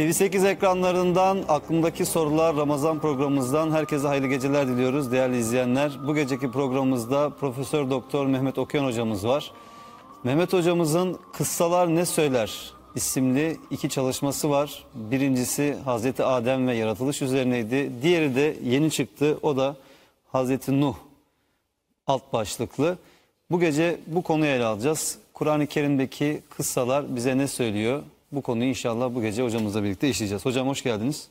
TV8 ekranlarından aklımdaki sorular Ramazan programımızdan herkese hayırlı geceler diliyoruz değerli izleyenler. Bu geceki programımızda Profesör Doktor Mehmet Okyan hocamız var. Mehmet hocamızın Kıssalar Ne Söyler isimli iki çalışması var. Birincisi Hazreti Adem ve yaratılış üzerineydi. Diğeri de yeni çıktı. O da Hazreti Nuh alt başlıklı. Bu gece bu konuyu ele alacağız. Kur'an-ı Kerim'deki kıssalar bize ne söylüyor? Bu konuyu inşallah bu gece hocamızla birlikte işleyeceğiz. Hocam hoş geldiniz.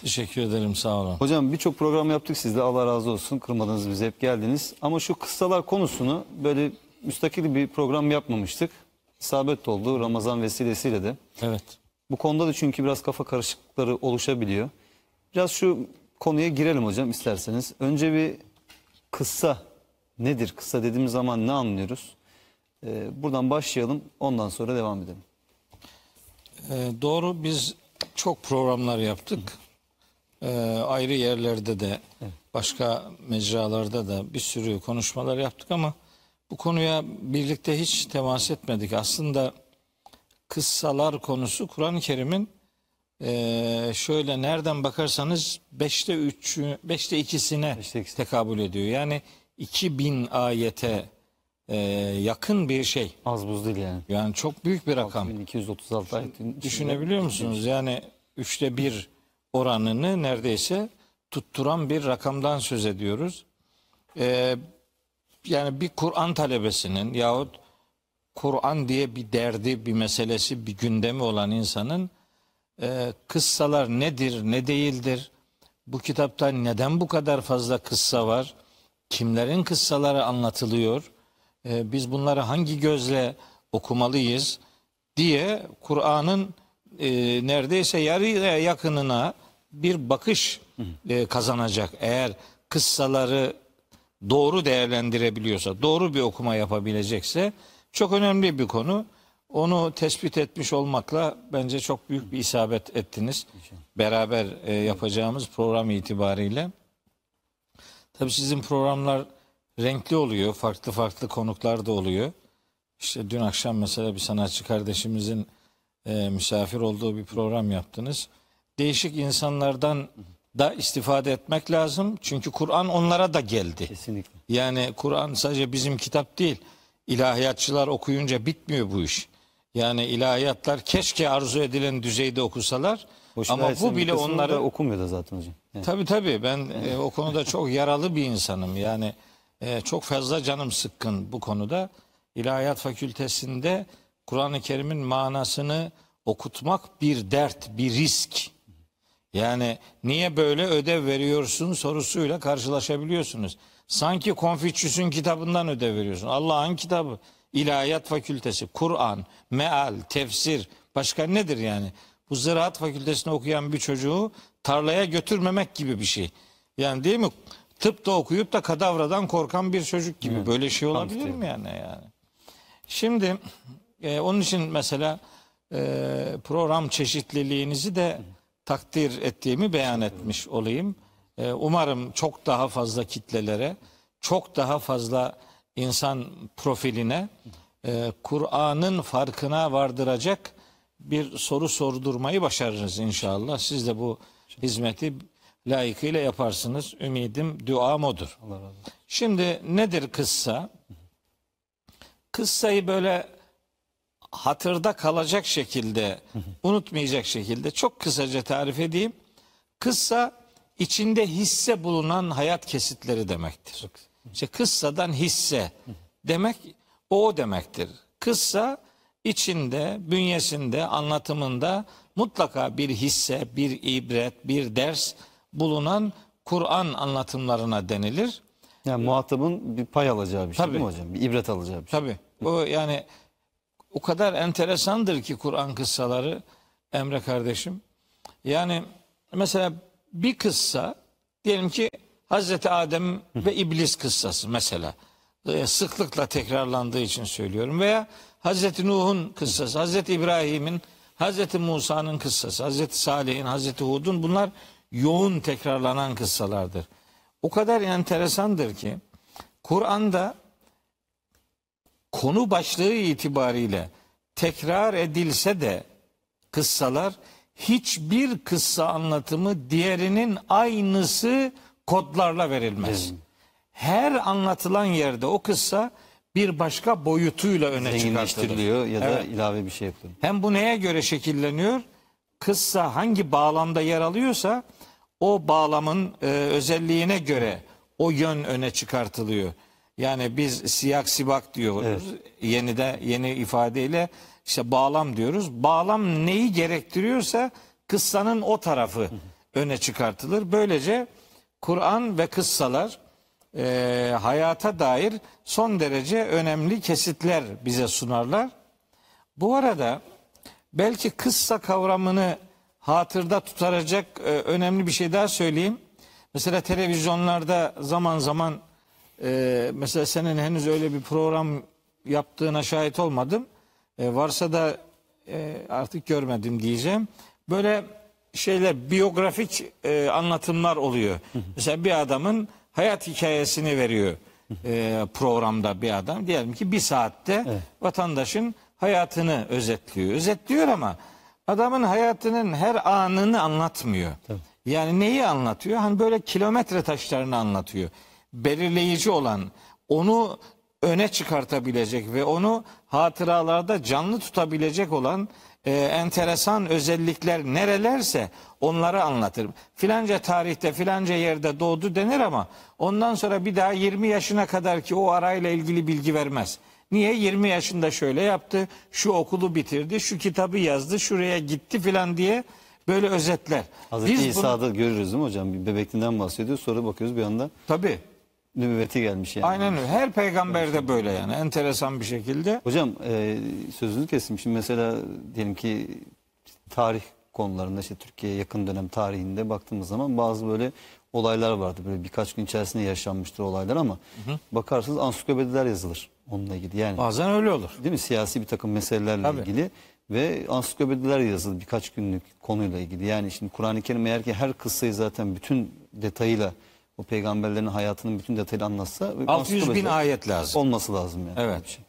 Teşekkür ederim sağ olun. Hocam birçok program yaptık sizde. Allah razı olsun. Kırmadınız bizi hep geldiniz. Ama şu kıssalar konusunu böyle müstakil bir program yapmamıştık. İsabet oldu Ramazan vesilesiyle de. Evet. Bu konuda da çünkü biraz kafa karışıklıkları oluşabiliyor. Biraz şu konuya girelim hocam isterseniz. Önce bir kıssa nedir? Kıssa dediğimiz zaman ne anlıyoruz? Ee, buradan başlayalım ondan sonra devam edelim. Ee, doğru biz çok programlar yaptık. Ee, ayrı yerlerde de başka mecralarda da bir sürü konuşmalar yaptık ama bu konuya birlikte hiç temas etmedik. Aslında kıssalar konusu Kur'an-ı Kerim'in eee, şöyle nereden bakarsanız beşte üçü, beşte ikisine Beşte ikisi. tekabül ediyor. Yani 2000 ayete eee, yakın bir şey. Az buz değil yani. Yani çok büyük bir rakam. 1236 ayetin Düşünebiliyor musunuz? Yani üçte bir oranını neredeyse tutturan bir rakamdan söz ediyoruz. Ee, yani bir Kur'an talebesinin yahut Kur'an diye bir derdi, bir meselesi, bir gündemi olan insanın e, kıssalar nedir, ne değildir? Bu kitapta neden bu kadar fazla kıssa var? Kimlerin kıssaları anlatılıyor? E, biz bunları hangi gözle okumalıyız? diye Kur'an'ın e, neredeyse yarıya yakınına bir bakış e, kazanacak. Eğer kıssaları doğru değerlendirebiliyorsa, doğru bir okuma yapabilecekse çok önemli bir konu. Onu tespit etmiş olmakla bence çok büyük bir isabet ettiniz. Beraber e, yapacağımız program itibariyle. Tabii sizin programlar renkli oluyor. Farklı farklı konuklar da oluyor. İşte dün akşam mesela bir sanatçı kardeşimizin e, misafir olduğu bir program yaptınız. Değişik insanlardan da istifade etmek lazım. Çünkü Kur'an onlara da geldi. Kesinlikle. Yani Kur'an sadece bizim kitap değil. İlahiyatçılar okuyunca bitmiyor bu iş. Yani ilahiyatlar keşke arzu edilen düzeyde okusalar. Boşuna ama bu bile onları okumuyor da zaten hocam. Evet. Tabii tabii ben e, o konuda çok yaralı bir insanım. Yani e, çok fazla canım sıkkın bu konuda. İlahiyat Fakültesinde Kur'an-ı Kerim'in manasını okutmak bir dert, bir risk. Yani niye böyle ödev veriyorsun sorusuyla karşılaşabiliyorsunuz. Sanki Konfüçyüs'ün kitabından ödev veriyorsun. Allah'ın kitabı, İlahiyat Fakültesi, Kur'an, meal, tefsir, başka nedir yani? Bu ziraat fakültesinde okuyan bir çocuğu tarlaya götürmemek gibi bir şey. Yani değil mi? Tıpta okuyup da kadavradan korkan bir çocuk gibi. Böyle şey olabilir mi yani yani? Şimdi e, onun için mesela e, program çeşitliliğinizi de takdir ettiğimi beyan etmiş olayım. E, umarım çok daha fazla kitlelere, çok daha fazla insan profiline e, Kur'an'ın farkına vardıracak bir soru sordurmayı başarırız inşallah. Siz de bu hizmeti layıkıyla yaparsınız. Ümidim, duam odur. Allah razı olsun. Şimdi nedir kıssa? Kıssayı böyle hatırda kalacak şekilde, unutmayacak şekilde çok kısaca tarif edeyim. Kıssa içinde hisse bulunan hayat kesitleri demektir. İşte kıssadan hisse demek o demektir. Kıssa içinde, bünyesinde, anlatımında mutlaka bir hisse, bir ibret, bir ders bulunan Kur'an anlatımlarına denilir. Yani muhatabın bir pay alacağı bir şey Tabii. değil mi hocam? Bir ibret alacağı bir şey. Tabii. O yani o kadar enteresandır ki Kur'an kıssaları Emre kardeşim. Yani mesela bir kıssa diyelim ki Hazreti Adem ve İblis kıssası mesela. Ee, Sıklıkla tekrarlandığı için söylüyorum. Veya Hazreti Nuh'un kıssası, Hazreti İbrahim'in, Hazreti Musa'nın kıssası, Hazreti Salih'in, Hazreti Hud'un bunlar yoğun tekrarlanan kıssalardır. O kadar enteresandır ki Kur'an'da konu başlığı itibariyle tekrar edilse de kıssalar hiçbir kıssa anlatımı diğerinin aynısı kodlarla verilmez. Her anlatılan yerde o kıssa bir başka boyutuyla öne. Zenginleştiriliyor ya da Evet. ilave bir şey yapılıyor. Hem bu neye göre şekilleniyor? Kıssa hangi bağlamda yer alıyorsa o bağlamın e, özelliğine göre o yön öne çıkartılıyor. Yani biz siyak sibak diyoruz. Yeni de yeni ifadeyle işte bağlam diyoruz. Bağlam neyi gerektiriyorsa kıssanın o tarafı öne çıkartılır. Böylece Kur'an ve kıssalar e, hayata dair son derece önemli kesitler bize sunarlar. Bu arada belki kıssa kavramını hatırda tutaracak e, önemli bir şey daha söyleyeyim. Mesela televizyonlarda zaman zaman e, mesela senin henüz öyle bir program yaptığına şahit olmadım. E, varsa da e, artık görmedim diyeceğim. Böyle şeyler biyografik e, anlatımlar oluyor. Mesela bir adamın hayat hikayesini veriyor e, programda bir adam. Diyelim ki bir saatte vatandaşın hayatını özetliyor. Özetliyor ama adamın hayatının her anını anlatmıyor. Yani neyi anlatıyor? Hani böyle kilometre taşlarını anlatıyor. Belirleyici olan, onu öne çıkartabilecek ve onu hatıralarda canlı tutabilecek olan e, enteresan özellikler nerelerse onları anlatır. Filanca tarihte filanca yerde doğdu denir ama ondan sonra bir daha 20 yaşına kadar ki o arayla ilgili bilgi vermez. Niye? 20 yaşında şöyle yaptı, şu okulu bitirdi, şu kitabı yazdı, şuraya gitti filan diye böyle özetler. Hazreti Biz bunu- İsa'da görürüz değil mi hocam? Bir bebekliğinden bahsediyor. Sonra bakıyoruz bir anda Tabii. nübüvveti gelmiş yani. Aynen öyle. Her peygamberde böyle yani enteresan bir şekilde. Hocam e, sözünü kestim. Şimdi mesela diyelim ki tarih konularında işte Türkiye yakın dönem tarihinde baktığımız zaman bazı böyle olaylar vardı. Böyle birkaç gün içerisinde yaşanmıştır olaylar ama bakarsınız ansiklopediler yazılır onunla ilgili. Yani Bazen öyle olur. değil mi? Siyasi bir takım meselelerle Tabii. ilgili ve ansiklopediler yazılır birkaç günlük konuyla ilgili. Yani şimdi Kur'an-ı Kerim eğer ki her kıssayı zaten bütün detayıyla o peygamberlerin hayatının bütün detayıyla anlatsa 600 bin ansiklopediler ayet lazım. olması lazım yani. Evet. Şey.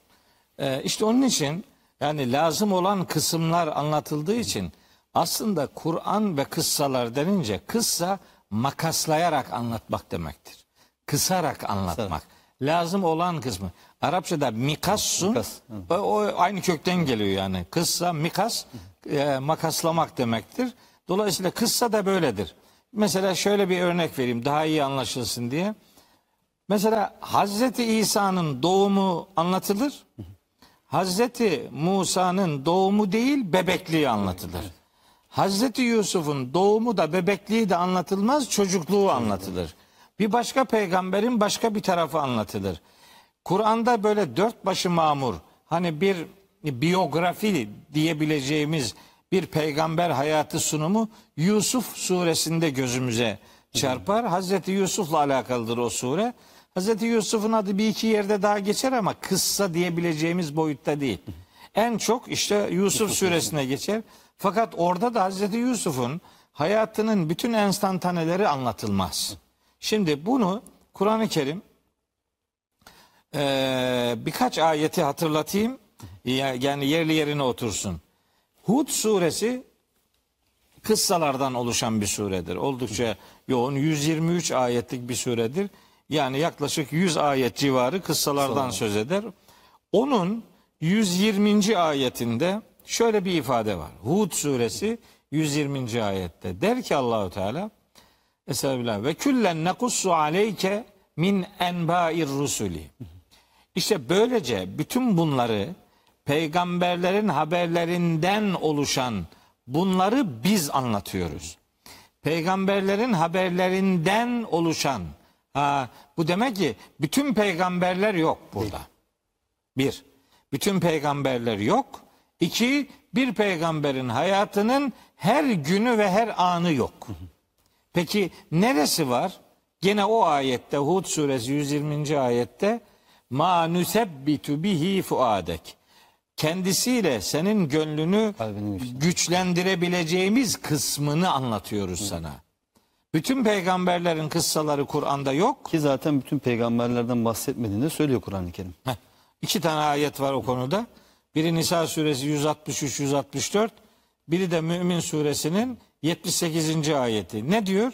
Ee, işte onun için yani lazım olan kısımlar anlatıldığı için aslında Kur'an ve kıssalar denince kıssa makaslayarak anlatmak demektir. Kısarak anlatmak. Lazım olan kısmı. Arapçada mikassun Mikas, o, o aynı kökten geliyor yani. Kıssa, mikas e, makaslamak demektir. Dolayısıyla kıssa da böyledir. Mesela şöyle bir örnek vereyim daha iyi anlaşılsın diye. Mesela Hazreti İsa'nın doğumu anlatılır. Hazreti Musa'nın doğumu değil bebekliği anlatılır. Hazreti Yusuf'un doğumu da bebekliği de anlatılmaz, çocukluğu anlatılır. Bir başka peygamberin başka bir tarafı anlatılır. Kur'an'da böyle dört başı mamur, hani bir biyografi diyebileceğimiz bir peygamber hayatı sunumu Yusuf suresinde gözümüze çarpar. Hazreti Yusuf'la alakalıdır o sure. Hazreti Yusuf'un adı bir iki yerde daha geçer ama kıssa diyebileceğimiz boyutta değil. En çok işte Yusuf suresine geçer. Fakat orada da Hazreti Yusuf'un hayatının bütün enstantaneleri anlatılmaz. Şimdi bunu Kur'an-ı Kerim eee, birkaç ayeti hatırlatayım. Ya- Yani yerli yerine otursun. Hud suresi kıssalardan oluşan bir suredir. Oldukça yoğun 123 ayetlik bir suredir. Yani yaklaşık 100 ayet civarı kıssalardan söz eder. Onun 120. ayetinde şöyle bir ifade var. Hud suresi 120. ayette der ki Allahu Teala Estağfirullah ve küllen nekussu aleyke min enba'ir rusuli. İşte böylece bütün bunları peygamberlerin haberlerinden oluşan bunları biz anlatıyoruz. Peygamberlerin haberlerinden oluşan. Ha, bu demek ki bütün peygamberler yok burada. Bir, bütün peygamberler yok. İki, bir peygamberin hayatının her günü ve her anı yok. Peki neresi var? Gene o ayette Hud suresi 120. ayette ma nusebbitu bihi fuadek. Kendisiyle senin gönlünü güçlendirebileceğimiz kısmını anlatıyoruz sana. Bütün peygamberlerin kıssaları Kur'an'da yok. Ki zaten bütün peygamberlerden bahsetmediğini de söylüyor Kur'an-ı Kerim. Heh, iki tane ayet var o konuda. Biri Nisa suresi 163-164, biri de Mümin suresinin 78. ayeti. Ne diyor?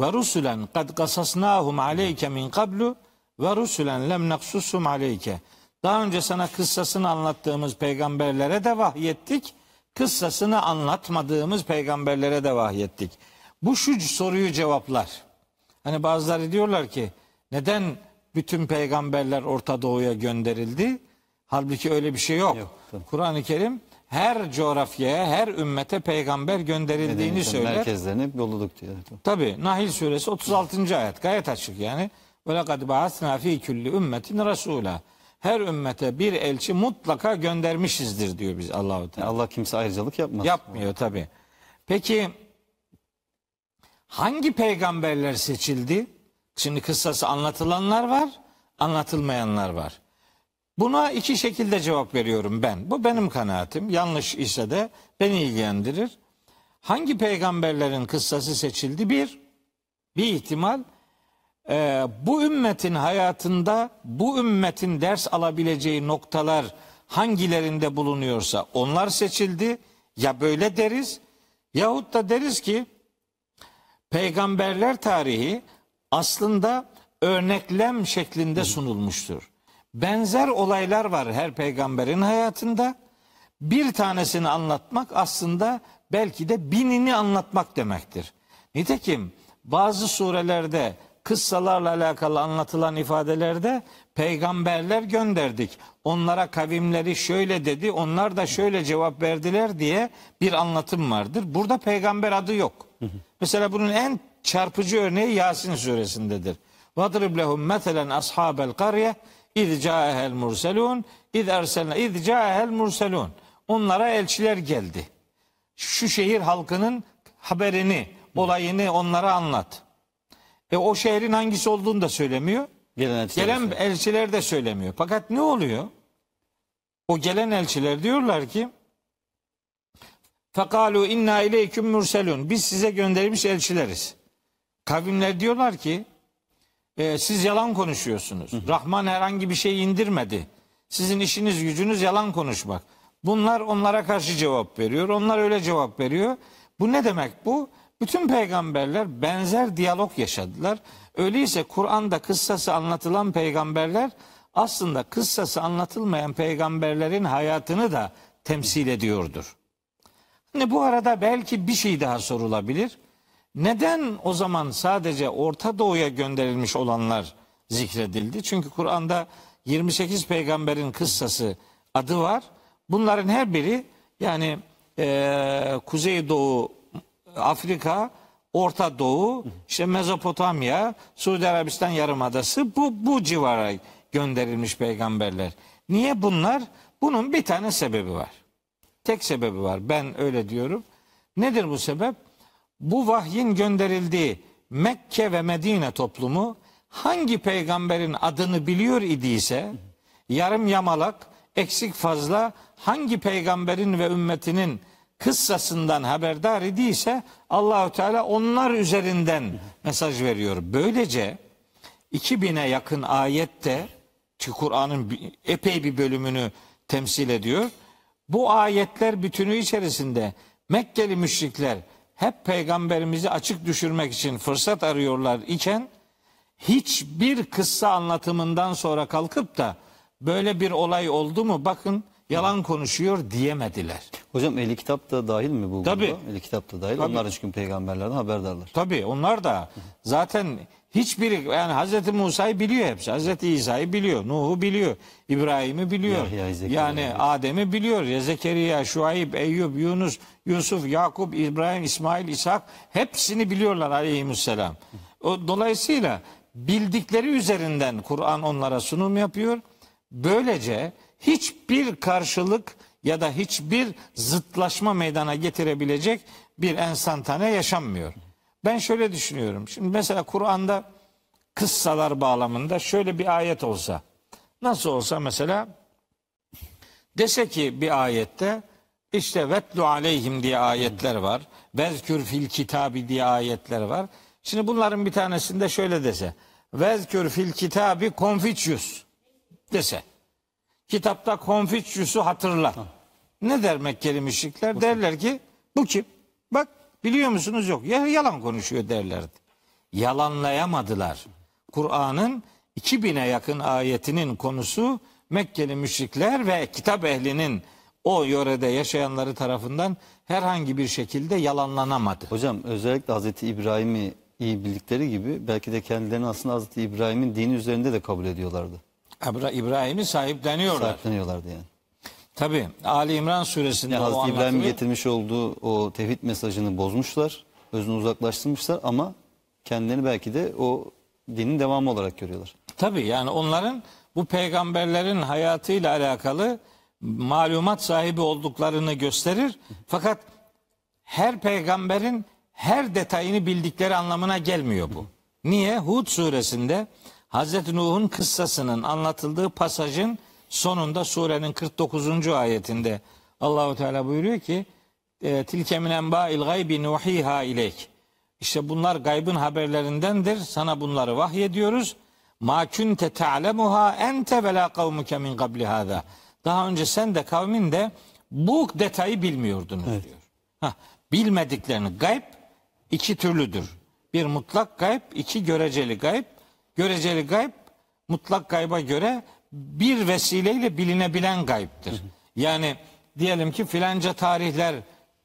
Ve rusulen kad kasasnahum aleyke min kablu ve rusulen lem naksusum aleyke. Daha önce sana kıssasını anlattığımız peygamberlere de vahyettik. Kıssasını anlatmadığımız peygamberlere de vahyettik. Bu şu soruyu cevaplar. Hani bazıları diyorlar ki neden bütün peygamberler Orta Doğu'ya gönderildi? Halbuki öyle bir şey yok. Yok. Kur'an-ı Kerim her coğrafyaya, her ümmete peygamber gönderildiğini Medeniyetin söyler. merkezlerini yolladık diyor. Tabi Nahil suresi 36. ayet gayet açık yani. Ve lekad ba'athna fi kulli ümmetin rasula. Her ümmete bir elçi mutlaka göndermişizdir diyor biz Allahu Teala. Allah kimse ayrıcalık yapmaz. Yapmıyor tabi. Peki hangi peygamberler seçildi? Şimdi kıssası anlatılanlar var, anlatılmayanlar var. Buna iki şekilde cevap veriyorum ben. Bu benim kanaatim. Yanlış ise de beni ilgilendirir. Hangi peygamberlerin kıssası seçildi? Bir, bir ihtimal e, bu ümmetin hayatında bu ümmetin ders alabileceği noktalar hangilerinde bulunuyorsa onlar seçildi. Ya böyle deriz yahut da deriz ki peygamberler tarihi aslında örneklem şeklinde sunulmuştur. Benzer olaylar var her peygamberin hayatında. Bir tanesini anlatmak aslında belki de binini anlatmak demektir. Nitekim bazı surelerde kıssalarla alakalı anlatılan ifadelerde peygamberler gönderdik. Onlara kavimleri şöyle dedi, onlar da şöyle cevap verdiler diye bir anlatım vardır. Burada peygamber adı yok. Mesela bunun en çarpıcı örneği Yasin suresindedir. Vadrib lehum meselen ashabel karye iz ca'ehel murselun iz erselna iz ca'ehel murselun. Onlara elçiler geldi. Şu şehir halkının haberini, olayını onlara anlat. E o şehrin hangisi olduğunu da söylemiyor. Gelen elçiler Gelen elçiler de söylemiyor. Fakat ne oluyor? O gelen elçiler diyorlar ki Fekalu inna ileyküm mürselun. Biz size gönderilmiş elçileriz. Kavimler diyorlar ki e, siz yalan konuşuyorsunuz. Rahman herhangi bir şey indirmedi. Sizin işiniz gücünüz yalan konuşmak. Bunlar onlara karşı cevap veriyor. Onlar öyle cevap veriyor. Bu ne demek bu? Bütün peygamberler benzer diyalog yaşadılar. Öyleyse Kur'an'da kıssası anlatılan peygamberler aslında kıssası anlatılmayan peygamberlerin hayatını da temsil ediyordur. Hani bu arada belki bir şey daha sorulabilir. Neden o zaman sadece Orta Doğu'ya gönderilmiş olanlar zikredildi? Çünkü Kur'an'da 28 peygamberin kıssası adı var. Bunların her biri yani eee Kuzeydoğu, Afrika, Orta Doğu, işte Mezopotamya, Suudi Arabistan Yarımadası bu bu civara gönderilmiş peygamberler. Niye bunlar? Bunun bir tane sebebi var. Tek sebebi var. Ben öyle diyorum. Nedir bu sebep? Bu vahyin gönderildiği Mekke ve Medine toplumu hangi peygamberin adını biliyor idiyse yarım yamalak, eksik fazla hangi peygamberin ve ümmetinin kıssasından haberdar idiyse Allahü Teala onlar üzerinden mesaj veriyor. Böylece 2000'e yakın ayette ki Kur'an'ın epey bir bölümünü temsil ediyor. Bu ayetler bütünü içerisinde Mekkeli müşrikler hep peygamberimizi açık düşürmek için fırsat arıyorlar iken hiçbir kıssa anlatımından sonra kalkıp da böyle bir olay oldu mu bakın yalan konuşuyor diyemediler. Hocam ehli kitap da dahil mi bu Tabii. gruba? Ehli kitap da dahil. Tabii. Onlar çünkü peygamberlerden haberdarlar. Tabii onlar da zaten hiçbiri yani Hazreti Musa'yı biliyor hepsi. Hazreti İsa'yı biliyor. Nuh'u biliyor. İbrahim'i biliyor. Yahya'yı, Zekeriya'yı yani. Adem'i biliyor. Ya Zekeriya, Şuayb, Eyüp, Yunus, Yusuf, Yakup, İbrahim, İsmail, İshak hepsini biliyorlar aleyhisselam. O, dolayısıyla bildikleri üzerinden Kur'an onlara sunum yapıyor. Böylece hiçbir karşılık ya da hiçbir zıtlaşma meydana getirebilecek bir enstantane yaşanmıyor. Ben şöyle düşünüyorum. Şimdi mesela Kur'an'da kıssalar bağlamında şöyle bir ayet olsa. Nasıl olsa mesela dese ki bir ayette işte vetlu aleyhim diye ayetler var. Vezkür fil kitabi diye ayetler var. Şimdi bunların bir tanesinde şöyle dese. Vezkür fil kitabi Confucius dese. Kitapta Confucius'u hatırla. Ne der Mekkeli müşrikler? Derler ki Bu kim? Bak biliyor musunuz yok. Ya yalan konuşuyor derlerdi. Yalanlayamadılar. Kur'an'ın 2000'e yakın ayetinin konusu Mekkeli müşrikler ve kitap ehlinin o yörede yaşayanları tarafından herhangi bir şekilde yalanlanamadı. Hocam özellikle Hazreti İbrahim'i iyi bildikleri gibi belki de kendilerini aslında Hazreti İbrahim'in dini üzerinde de kabul ediyorlardı. İbra- İbrahim'i sahipleniyorlar. Sahipleniyorlardı yani. Tabi Ali İmran suresinde Yani o anlatılıyor. getirmiş olduğu o tevhid mesajını bozmuşlar. Özünü uzaklaştırmışlar ama kendilerini belki de o dinin devamı olarak görüyorlar. Tabii yani onların bu peygamberlerin hayatıyla alakalı malumat sahibi olduklarını gösterir. Fakat her peygamberin her detayını bildikleri anlamına gelmiyor bu. Niye? Hud suresinde Hazreti Nuh'un kıssasının anlatıldığı pasajın sonunda surenin 49. ayetinde Allahu Teala buyuruyor ki e, tilke min enba'il gaybi nuhiha ileyk. İşte bunlar gaybın haberlerindendir. Sana bunları vahyediyoruz. Ma kunte ta'lemuha ente ve la kavmuke min qabli hada. Daha önce sen de kavmin de bu detayı bilmiyordunuz diyor. Hah, bilmediklerini gayb iki türlüdür. Bir mutlak gayb, iki göreceli gayb. Göreceli gayb mutlak gayba göre bir vesileyle bilinebilen gaybdır. Yani diyelim ki filanca tarihler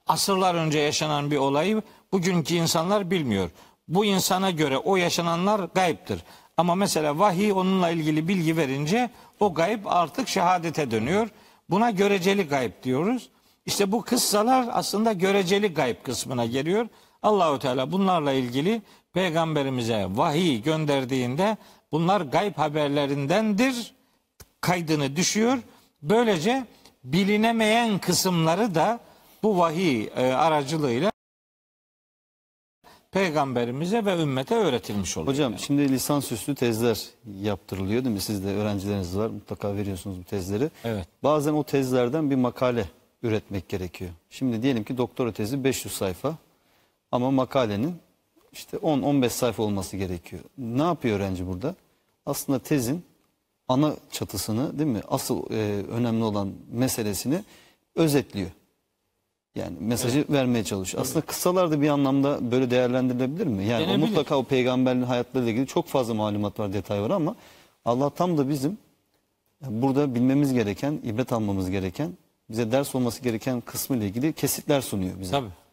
asırlar önce yaşanan bir olayı bugünkü insanlar bilmiyor. Bu insana göre o yaşananlar gayiptir. Ama mesela vahiy onunla ilgili bilgi verince o gayb artık şehadete dönüyor. Buna göreceli gayb diyoruz. İşte bu kıssalar aslında göreceli gayb kısmına geliyor. Allahu Teala bunlarla ilgili peygamberimize vahiy gönderdiğinde bunlar gayb haberlerindendir kaydını düşüyor. Böylece bilinemeyen kısımları da bu vahiy e, aracılığıyla peygamberimize ve ümmete öğretilmiş oluyor. Hocam şimdi lisansüstü tezler yaptırılıyor değil mi? Siz de öğrencileriniz var mutlaka veriyorsunuz bu tezleri. Evet. Bazen o tezlerden bir makale üretmek gerekiyor. Şimdi diyelim ki doktora tezi 500 sayfa ama makalenin işte 10-15 sayfa olması gerekiyor. Ne yapıyor öğrenci burada? Aslında tezin ana çatısını değil mi? Asıl e, önemli olan meselesini özetliyor. Yani mesajı vermeye çalışıyor. Aslında kıssalar da bir anlamda böyle değerlendirilebilir mi? Yani o mutlaka o peygamberin hayatlarıyla ilgili çok fazla malumat var, detay var ama Allah tam da bizim burada bilmemiz gereken, ibret almamız gereken, bize ders olması gereken kısmı ile ilgili kesitler sunuyor bize. Tabii.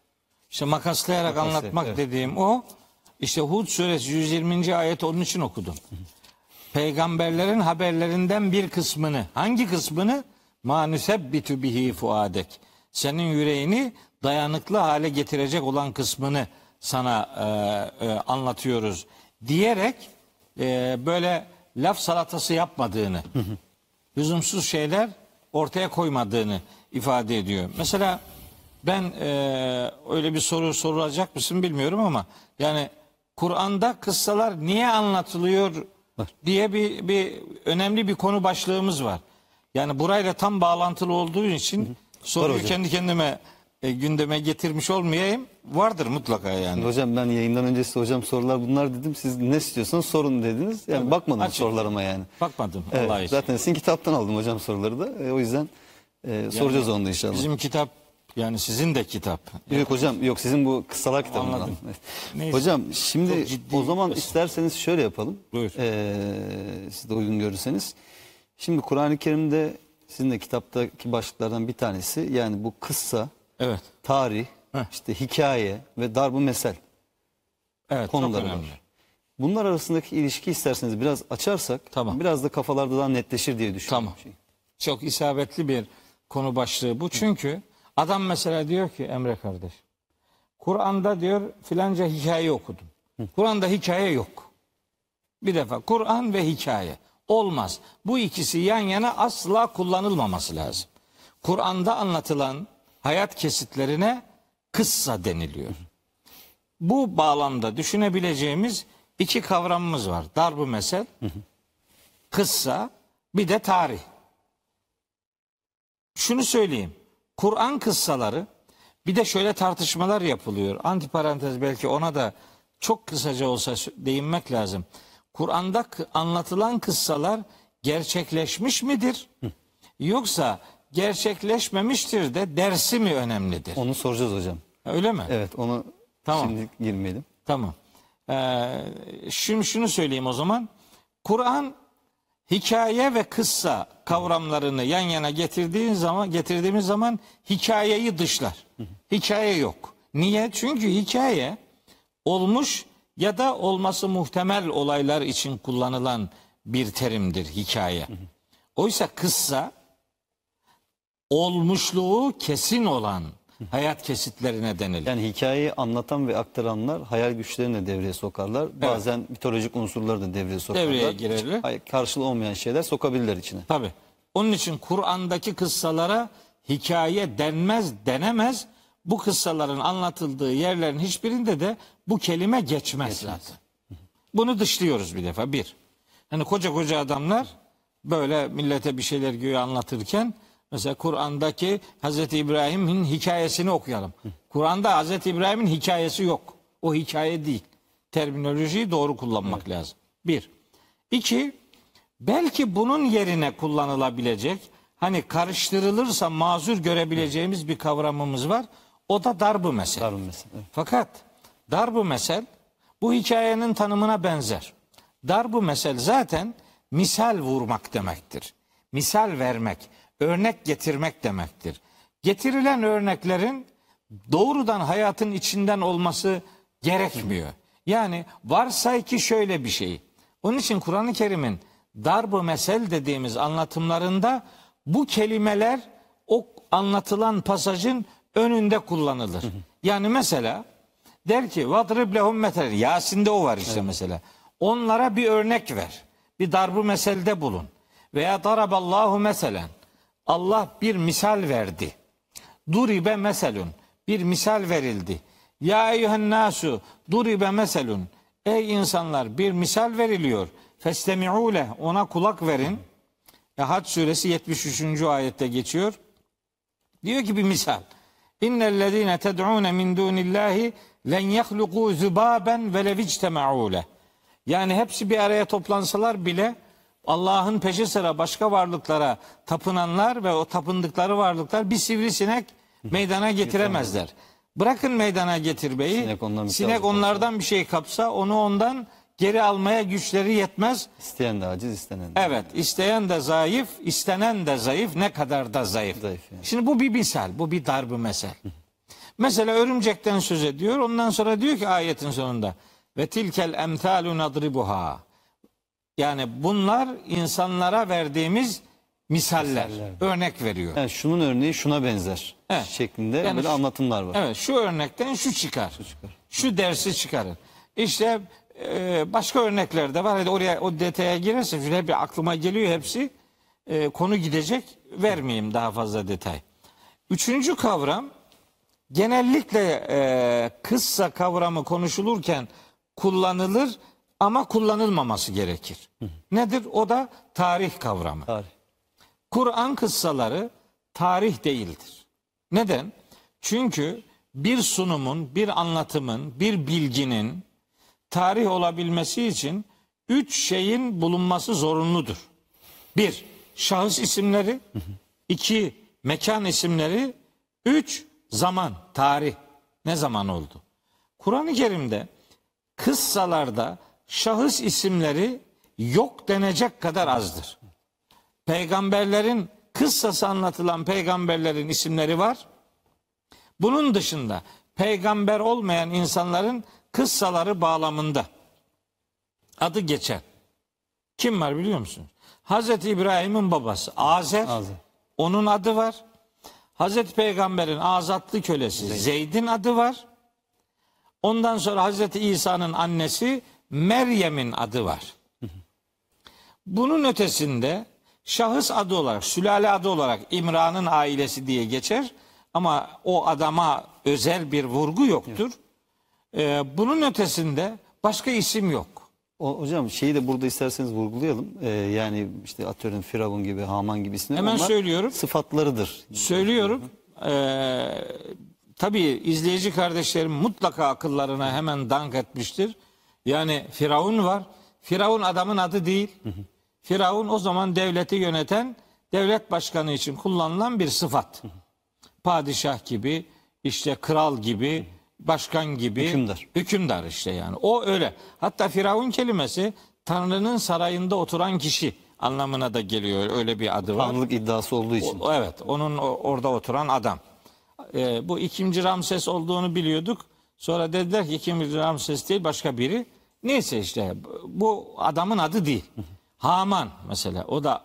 İşte makaslayarak Makaslayarak, anlatmak evet. dediğim o. İşte Hud suresi 120. ayet onun için okudum. Peygamberlerin haberlerinden bir kısmını, hangi kısmını? Ma nusebbitu bihi fuadek. Senin yüreğini dayanıklı hale getirecek olan kısmını sana e, e, anlatıyoruz diyerek e, böyle laf salatası yapmadığını, lüzumsuz şeyler ortaya koymadığını ifade ediyor. Mesela ben e, öyle bir soru sorulacak mısın bilmiyorum ama yani Kur'an'da kıssalar niye anlatılıyor diye bir, bir önemli bir konu başlığımız var. Yani burayla tam bağlantılı olduğu için soruyu kendi kendime e, gündeme getirmiş olmayayım. Vardır mutlaka yani. Hocam ben yayından önce size hocam sorular bunlar dedim. Siz ne istiyorsanız sorun dediniz. Yani bakmadım Açık. sorularıma yani. Bakmadım Evet, Allah için. zaten sizin kitaptan aldım hocam soruları da. E, o yüzden e, soracağız onu da inşallah. Bizim kitap yani sizin de kitap. Yok hocam yok sizin bu kıssalar kitabından. Anladım. Neyse. Hocam şimdi o zaman isterseniz şöyle yapalım. Buyur. Ee, siz de uygun görürseniz. Şimdi Kur'an-ı Kerim'de sizin de kitaptaki başlıklardan bir tanesi yani bu kıssa, Evet. tarih, Heh. işte hikaye ve darbu mesel Evet konuları var. Bunlar arasındaki ilişki isterseniz biraz açarsak Tamam. biraz da kafalarda daha netleşir diye düşünüyorum. Tamam. Çok isabetli bir konu başlığı bu. Çünkü adam mesela diyor ki Emre kardeş. Kur'an'da diyor filanca hikaye okudum. Kur'an'da hikaye yok. Bir defa Kur'an ve hikaye olmaz. Bu ikisi yan yana asla kullanılmaması lazım. Kur'an'da anlatılan hayat kesitlerine kıssa deniliyor. Bu bağlamda düşünebileceğimiz iki kavramımız var. Darbu mesel, kıssa, bir de tarih. Şunu söyleyeyim. Kur'an kıssaları bir de şöyle tartışmalar yapılıyor. Antiparantez belki ona da çok kısaca olsa değinmek lazım. Kur'an'da anlatılan kıssalar gerçekleşmiş midir? Yoksa gerçekleşmemiştir de dersi mi önemlidir? Onu soracağız hocam. Öyle mi? Evet onu Tamam. şimdi girmeyelim. Tamam. Ee, şimdi şunu söyleyeyim o zaman. Kur'an hikaye ve kıssa kavramlarını yan yana getirdiğin zaman getirdiğimiz zaman hikayeyi dışlar. Hikaye yok. Niye? Çünkü hikaye olmuş ya da olması muhtemel olaylar için kullanılan bir terimdir hikaye. Oysa kıssa olmuşluğu kesin olan hayat kesitlerine denilir. Yani hikayeyi anlatan ve aktaranlar hayal güçlerini de devreye sokarlar. Bazen mitolojik unsurları da devreye sokarlar. Devreye girerler. Hiç hay- Karşılığı olmayan şeyler sokabilirler içine. Tabi. Onun için Kur'an'daki kıssalara hikaye denmez, denemez. Bu kıssaların anlatıldığı yerlerin hiçbirinde de bu kelime geçmez, zaten. Bunu dışlıyoruz bir defa. Bir. Hani koca koca adamlar böyle millete bir şeyler güya anlatırken mesela Kur'an'daki Hazreti İbrahim'in hikayesini okuyalım. Kur'an'da Hazreti İbrahim'in hikayesi yok. O hikaye değil. Terminolojiyi doğru kullanmak lazım. Bir. İki, belki bunun yerine kullanılabilecek hani karıştırılırsa mazur görebileceğimiz bir kavramımız var. O da darbu mesele. Darun mesela. Evet. Fakat darbu mesel bu hikayenin tanımına benzer. Darbu mesel zaten misal vurmak demektir. Misal vermek, örnek getirmek demektir. Getirilen örneklerin doğrudan hayatın içinden olması gerekmiyor. Yani varsay ki şöyle bir şey. Onun için Kur'an-ı Kerim'in darbu mesel dediğimiz anlatımlarında bu kelimeler o anlatılan pasajın önünde kullanılır. Yani mesela der ki vadrib lehum metel Yasin'de o var işte mesela. Onlara bir örnek ver. Bir darbu meselde bulun. Veya daraballahu meselen. Allah bir misal verdi. Duribe meselun. Bir misal verildi. Ya eyyühen nasu duribe meselun. Ey insanlar bir misal veriliyor. Festemi'u. Ona kulak verin. Ya Hac suresi 73. ayette geçiyor. Diyor ki bir misal. İnnellezîne ted'ûne min dûnillâhi len yehlukû zübâben ve levictema'û leh. Yani hepsi bir araya toplansalar bile Allah'ın peşi sıra başka varlıklara tapınanlar ve o tapındıkları varlıklar bir sivrisinek meydana getiremezler. Bırakın meydana getirmeyi. Sinek ondan bir şey sinek alacak onlardan bir şey kapsa onu ondan geri almaya güçleri yetmez. İsteyen de aciz, istenen de. Evet, isteyen de zayıf, istenen de zayıf, ne kadar da zayıf. Zayıf yani. Şimdi bu bir misal, bu bir darbe mesel. Mesela örümcekten söz ediyor. Ondan sonra diyor ki ayetin sonunda ve tilkel emsalu nadribuha. Yani bunlar insanlara verdiğimiz misaller, örnek veriyor. Yani şunun örneği şuna benzer Evet. şeklinde Yani böyle şu- anlatımlar var. Evet, şu örnekten şu çıkar. çıkar. Şu dersi çıkarır. İşte e, başka örnekler de var. Hadi oraya o detaya girerse şöyle bir aklıma geliyor hepsi. E, konu gidecek. Vermeyeyim daha fazla detay. Üçüncü kavram genellikle e, kıssa kavramı konuşulurken kullanılır ama kullanılmaması gerekir. Nedir? O da tarih kavramı. Tarih. Kur'an kıssaları tarih değildir. Neden? Çünkü bir sunumun, bir anlatımın, bir bilginin tarih olabilmesi için üç şeyin bulunması zorunludur. Bir, şahıs isimleri. iki mekan isimleri. Üç, zaman, tarih. Ne zaman oldu? Kur'an-ı Kerim'de kıssalarda şahıs isimleri yok denecek kadar azdır peygamberlerin kıssası anlatılan peygamberlerin isimleri var. Bunun dışında peygamber olmayan insanların kıssaları bağlamında adı geçen kim var biliyor musunuz? Hazreti İbrahim'in babası Azer. Azer. Onun adı var. Hazreti Peygamber'in azatlı kölesi Zeyd'in adı var. Ondan sonra Hazreti İsa'nın annesi Meryem'in adı var. Bunun ötesinde şahıs adı olarak, sülale adı olarak İmran'ın ailesi diye geçer. Ama o adama özel bir vurgu yoktur. Ee, bunun ötesinde başka isim yok. O, hocam şeyi de burada isterseniz vurgulayalım. Ee, yani işte atıyorum Firavun gibi, Haman gibi isimler. Hemen onlar söylüyorum. Sıfatlarıdır. Söylüyorum. Ee, tabii izleyici kardeşlerim mutlaka akıllarına hemen dank etmiştir. Yani Firavun var. Firavun adamın adı değil. Firavun o zaman devleti yöneten devlet başkanı için kullanılan bir sıfat. Padişah gibi, işte kral gibi, başkan gibi. Hükümdar. Hükümdar işte yani. O öyle. Hatta Firavun kelimesi Tanrı'nın sarayında oturan kişi anlamına da geliyor. Öyle bir adı var. Tanrılık iddiası olduğu için. O- evet, onun orada oturan adam. Ee, bu ikinci Ramses olduğunu biliyorduk. Sonra dediler ki ikinci Ramses değil başka biri. Neyse işte bu adamın adı değil. Haman mesela o da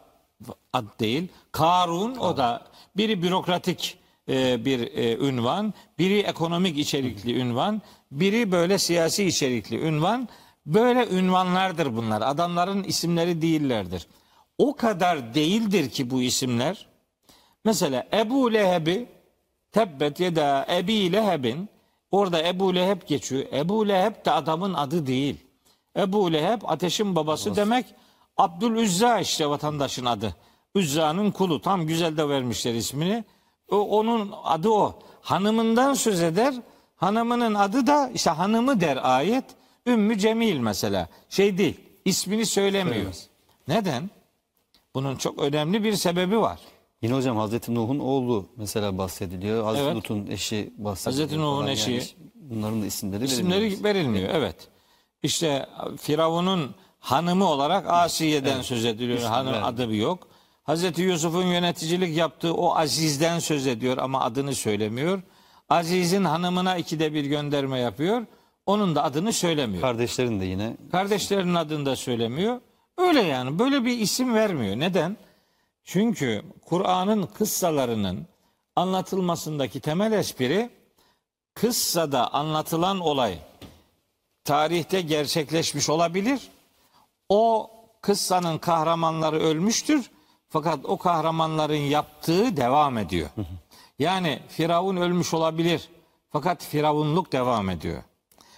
ad değil. Karun o da biri bürokratik e, bir e, ünvan, biri ekonomik içerikli ünvan, biri böyle siyasi içerikli ünvan. Böyle ünvanlardır bunlar. Adamların isimleri değillerdir. O kadar değildir ki bu isimler. Mesela Ebu Leheb'i tebbet yeda Ebi Leheb'in orada Ebu Leheb geçiyor. Ebu Leheb de adamın adı değil. Ebu Leheb ateşin babası demek. Abdülüzza işte vatandaşın adı. Üzza'nın kulu. Tam güzel de vermişler ismini. O, onun adı o. Hanımından söz eder. Hanımının adı da işte hanımı der ayet. Ümmü Cemil mesela. Şey değil. ismini söylemiyor. Söylemez. Neden? Bunun çok önemli bir sebebi var. Yine hocam Hazreti Nuh'un oğlu mesela bahsediliyor. Hazreti Evet. Lut'un eşi bahsediliyor. Hazreti Nuh'un eşi. Yani bunların da isimleri İsimleri verilmiyor. verilmiyor. Evet. İşte Firavun'un hanımı olarak Asiye'den söz ediliyor. İsim Hanım vermiyor. adı yok. Hazreti Yusuf'un yöneticilik yaptığı o Aziz'den söz ediyor ama adını söylemiyor. Aziz'in hanımına ikide bir gönderme yapıyor. Onun da adını söylemiyor. Kardeşlerin de yine Kardeşlerinin adını da söylemiyor. Öyle yani böyle bir isim vermiyor. Neden? Çünkü Kur'an'ın kıssalarının anlatılmasındaki temel espri kıssada anlatılan olay tarihte gerçekleşmiş olabilir. O kıssanın kahramanları ölmüştür. Fakat o kahramanların yaptığı devam ediyor. Yani Firavun ölmüş olabilir. Fakat Firavunluk devam ediyor.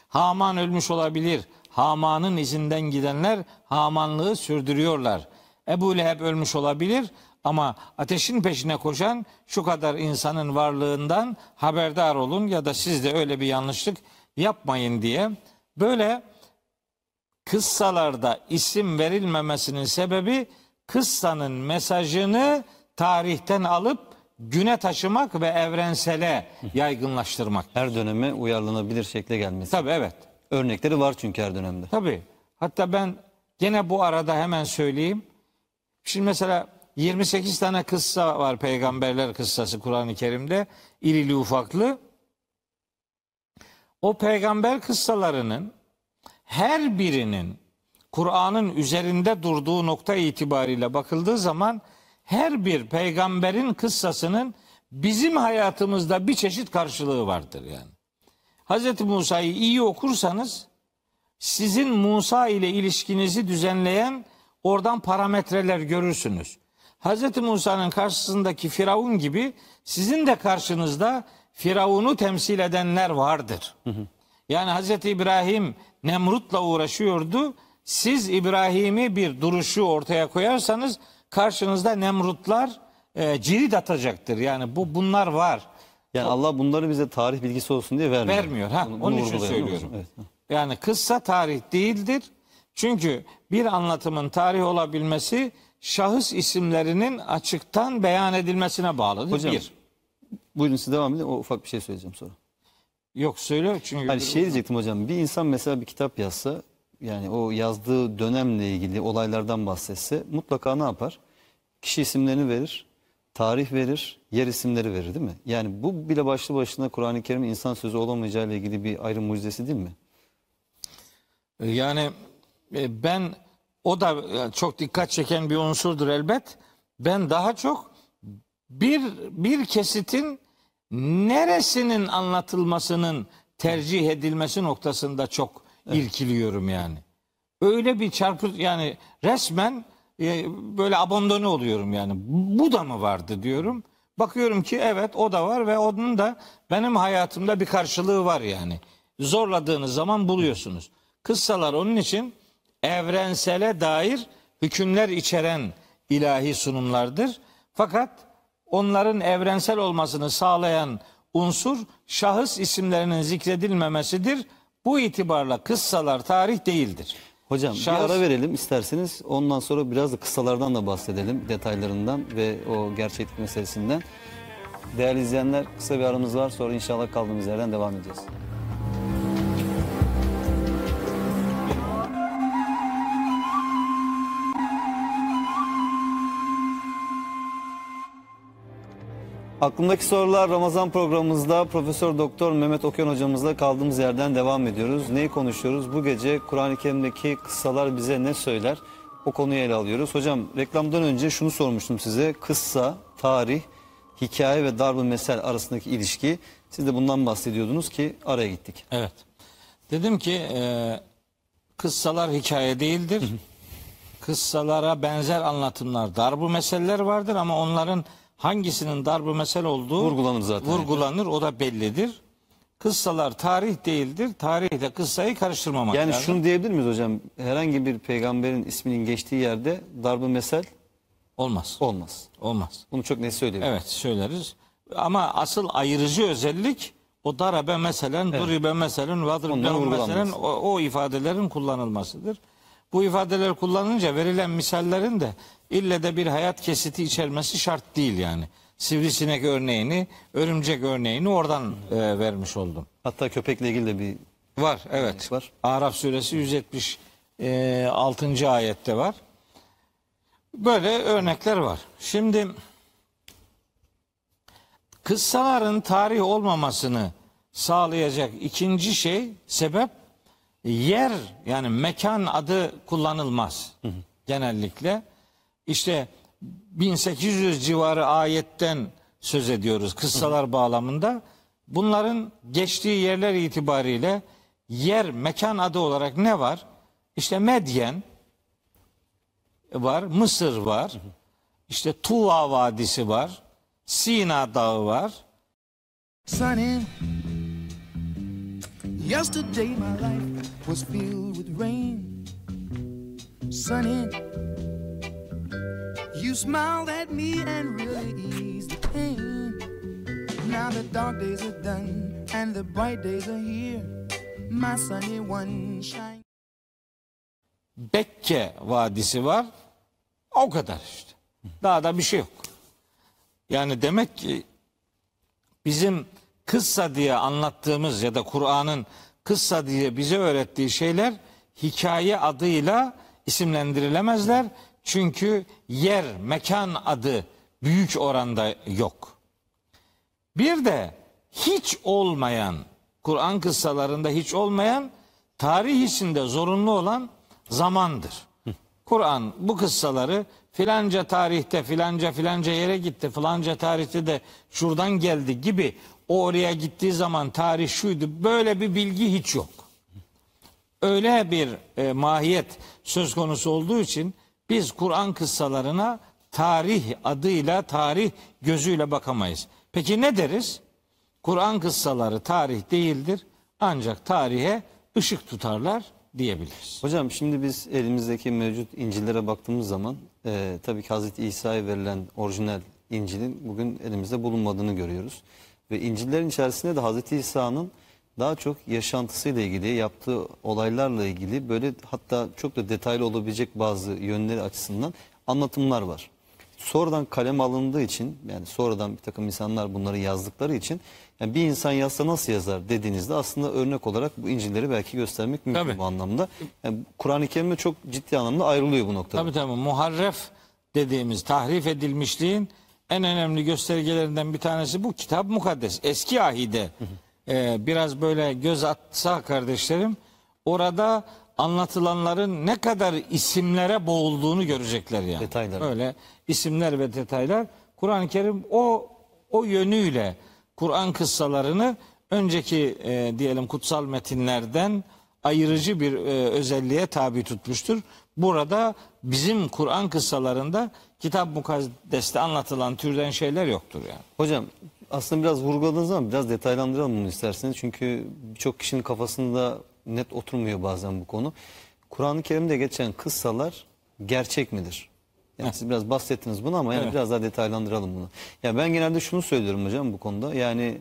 Haman ölmüş olabilir. Haman'ın izinden gidenler Hamanlığı sürdürüyorlar. Ebu Leheb ölmüş olabilir ama ateşin peşine koşan şu kadar insanın varlığından haberdar olun ya da siz de öyle bir yanlışlık yapmayın diye böyle kıssalarda isim verilmemesinin sebebi kıssanın mesajını tarihten alıp güne taşımak ve evrensele yaygınlaştırmak. her döneme uyarlanabilir şekle gelmesi. Tabii evet. Örnekleri var çünkü her dönemde. Tabii. Hatta ben gene bu arada hemen söyleyeyim. Şimdi mesela 28 tane kıssa var peygamberler kıssası Kur'an-ı Kerim'de. İrili ufaklı. O peygamber kıssalarının her birinin Kur'an'ın üzerinde durduğu nokta itibariyle bakıldığı zaman her bir peygamberin kıssasının bizim hayatımızda bir çeşit karşılığı vardır yani. Hz. Musa'yı iyi okursanız sizin Musa ile ilişkinizi düzenleyen oradan parametreler görürsünüz. Hz. Musa'nın karşısındaki Firavun gibi sizin de karşınızda Firavun'u temsil edenler vardır. Yani Hz. İbrahim Nemrut'la uğraşıyordu. Siz İbrahim'i bir duruşu ortaya koyarsanız karşınızda Nemrutlar e, cirit atacaktır. Yani bu bunlar var. Yani Allah bunları bize tarih bilgisi olsun diye vermiyor. Vermiyor. Ha, Bunu- onun bunu için değil mi söylüyorum. Evet. Yani kıssa tarih değildir. Çünkü bir anlatımın tarih olabilmesi şahıs isimlerinin açıktan beyan edilmesine bağlıdır. Hocam, bir. Buyurun siz devam edin. O ufak bir şey söyleyeceğim sonra. Yok söyle çünkü Hani şey diyecektim hocam. Bir insan mesela bir kitap yazsa yani o yazdığı dönemle ilgili olaylardan bahsetse mutlaka ne yapar? Kişi isimlerini verir, tarih verir, yer isimleri verir değil mi? Yani bu bile başlı başına Kur'an-ı Kerim'in insan sözü olamayacağı ile ilgili bir ayrı mucizesi değil mi? Yani ben o da e, çok dikkat çeken bir unsurdur elbet. Ben daha çok bir bir kesitin neresinin anlatılmasının tercih edilmesi noktasında çok irkiliyorum yani. Öyle bir çarpı yani resmen e, böyle abandone oluyorum yani. Bu da mı vardı diyorum. Bakıyorum ki evet o da var ve onun da benim hayatımda bir karşılığı var yani. Zorladığınız zaman buluyorsunuz. Kıssalar onun için evrensele dair hükümler içeren ilahi sunumlardır. Fakat onların evrensel olmasını sağlayan unsur şahıs isimlerinin zikredilmemesidir. Bu itibarla kıssalar tarih değildir. Hocam Şahıs- bir ara verelim isterseniz. Ondan sonra biraz da kıssalardan da bahsedelim. Detaylarından ve o gerçeklik meselesinden. Değerli izleyenler kısa bir aramız var. Sonra inşallah kaldığımız yerden devam edeceğiz. Aklımdaki sorular Ramazan programımızda Profesör Doktor Mehmet Okyan hocamızla kaldığımız yerden devam ediyoruz. Neyi konuşuyoruz? Bu gece Kur'an-ı Kerim'deki kıssalar bize ne söyler? O konuyu ele alıyoruz. Hocam reklamdan önce şunu sormuştum size. Kıssa, tarih, hikaye ve darb-ı mesel arasındaki ilişki. Siz de bundan bahsediyordunuz ki araya gittik. Evet. Dedim ki e, kıssalar hikaye değildir. Kıssalara benzer anlatımlar, darbu meseleler vardır ama onların hangisinin darbu mesel olduğu Vurgulanır zaten. Vurgulanır, o da bellidir. Kıssalar tarih değildir. Tarihte kıssayı karıştırmamak Yani lazım. şunu diyebilir miyiz hocam? Herhangi bir peygamberin isminin geçtiği yerde darb-ı mesel olmaz. olmaz. Olmaz. Bunu çok net söyleyelim. Evet söyleriz. Ama asıl ayırıcı özellik o darabe meselen, duribe meselen, vadribe meselen o, o ifadelerin kullanılmasıdır. Bu ifadeler kullanınca verilen misallerin de ille de bir hayat kesiti içermesi şart değil yani. Sivrisinek örneğini, örümcek örneğini oradan e, vermiş oldum. Hatta köpekle ilgili de bir Var evet. var. Araf suresi 176. ayette var. Böyle örnekler var. Şimdi kıssaların tarih olmamasını sağlayacak ikinci şey sebep yer yani mekan adı kullanılmaz genellikle. İşte 1800 civarı ayetten söz ediyoruz kıssalar bağlamında. Bunların geçtiği yerler itibariyle yer mekan adı olarak ne var? İşte Medyen var, Mısır var, işte Tuva Vadisi var, Sina Dağı var, Sunny. Yesterday my life was filled with rain. Sunny. You smiled at me and really eased the pain. Now the dark days are done and the bright days are here. My sunny one shine. Bekke Vadisi var. O kadar işte. Daha da bir şey yok. Yani demek ki bizim kıssa diye anlattığımız ya da Kur'an'ın kıssa diye bize öğrettiği şeyler hikaye adıyla isimlendirilemezler. Çünkü yer, mekan adı büyük oranda yok. Bir de hiç olmayan, Kur'an kıssalarında hiç olmayan, tarih içinde zorunlu olan zamandır. Kur'an bu kıssaları filanca tarihte filanca filanca yere gitti, filanca tarihte de şuradan geldi gibi o oraya gittiği zaman tarih şuydu. Böyle bir bilgi hiç yok. Öyle bir e, mahiyet söz konusu olduğu için biz Kur'an kıssalarına tarih adıyla, tarih gözüyle bakamayız. Peki ne deriz? Kur'an kıssaları tarih değildir ancak tarihe ışık tutarlar diyebiliriz. Hocam şimdi biz elimizdeki mevcut İncil'lere baktığımız zaman e, tabii ki Hazreti İsa'ya verilen orijinal İncil'in bugün elimizde bulunmadığını görüyoruz. Ve İncil'lerin içerisinde de Hazreti İsa'nın daha çok yaşantısıyla ilgili, yaptığı olaylarla ilgili böyle hatta çok da detaylı olabilecek bazı yönleri açısından anlatımlar var. Sonradan kalem alındığı için yani sonradan bir takım insanlar bunları yazdıkları için yani bir insan yazsa nasıl yazar dediğinizde aslında örnek olarak bu İncil'leri belki göstermek mümkün Tabii. bu anlamda. Yani Kur'an-ı Kerim'e çok ciddi anlamda ayrılıyor bu noktada. Tabii tabii muharref dediğimiz tahrif edilmişliğin en önemli göstergelerinden bir tanesi bu kitap mukaddes. Eski ahide e, biraz böyle göz atsa kardeşlerim orada anlatılanların ne kadar isimlere boğulduğunu görecekler yani. Detaylar. Böyle isimler ve detaylar. Kur'an-ı Kerim o o yönüyle Kur'an kıssalarını önceki e, diyelim kutsal metinlerden ayırıcı bir e, özelliğe tabi tutmuştur. Burada bizim Kur'an kıssalarında kitap mukaddeste anlatılan türden şeyler yoktur yani. Hocam aslında biraz vurguladığınız ama biraz detaylandıralım bunu isterseniz. Çünkü birçok kişinin kafasında net oturmuyor bazen bu konu. Kur'an-ı Kerim'de geçen kıssalar gerçek midir? Yani siz biraz bahsettiniz bunu ama yani Evet. biraz daha detaylandıralım bunu. Ya ben genelde şunu söylüyorum hocam bu konuda. Yani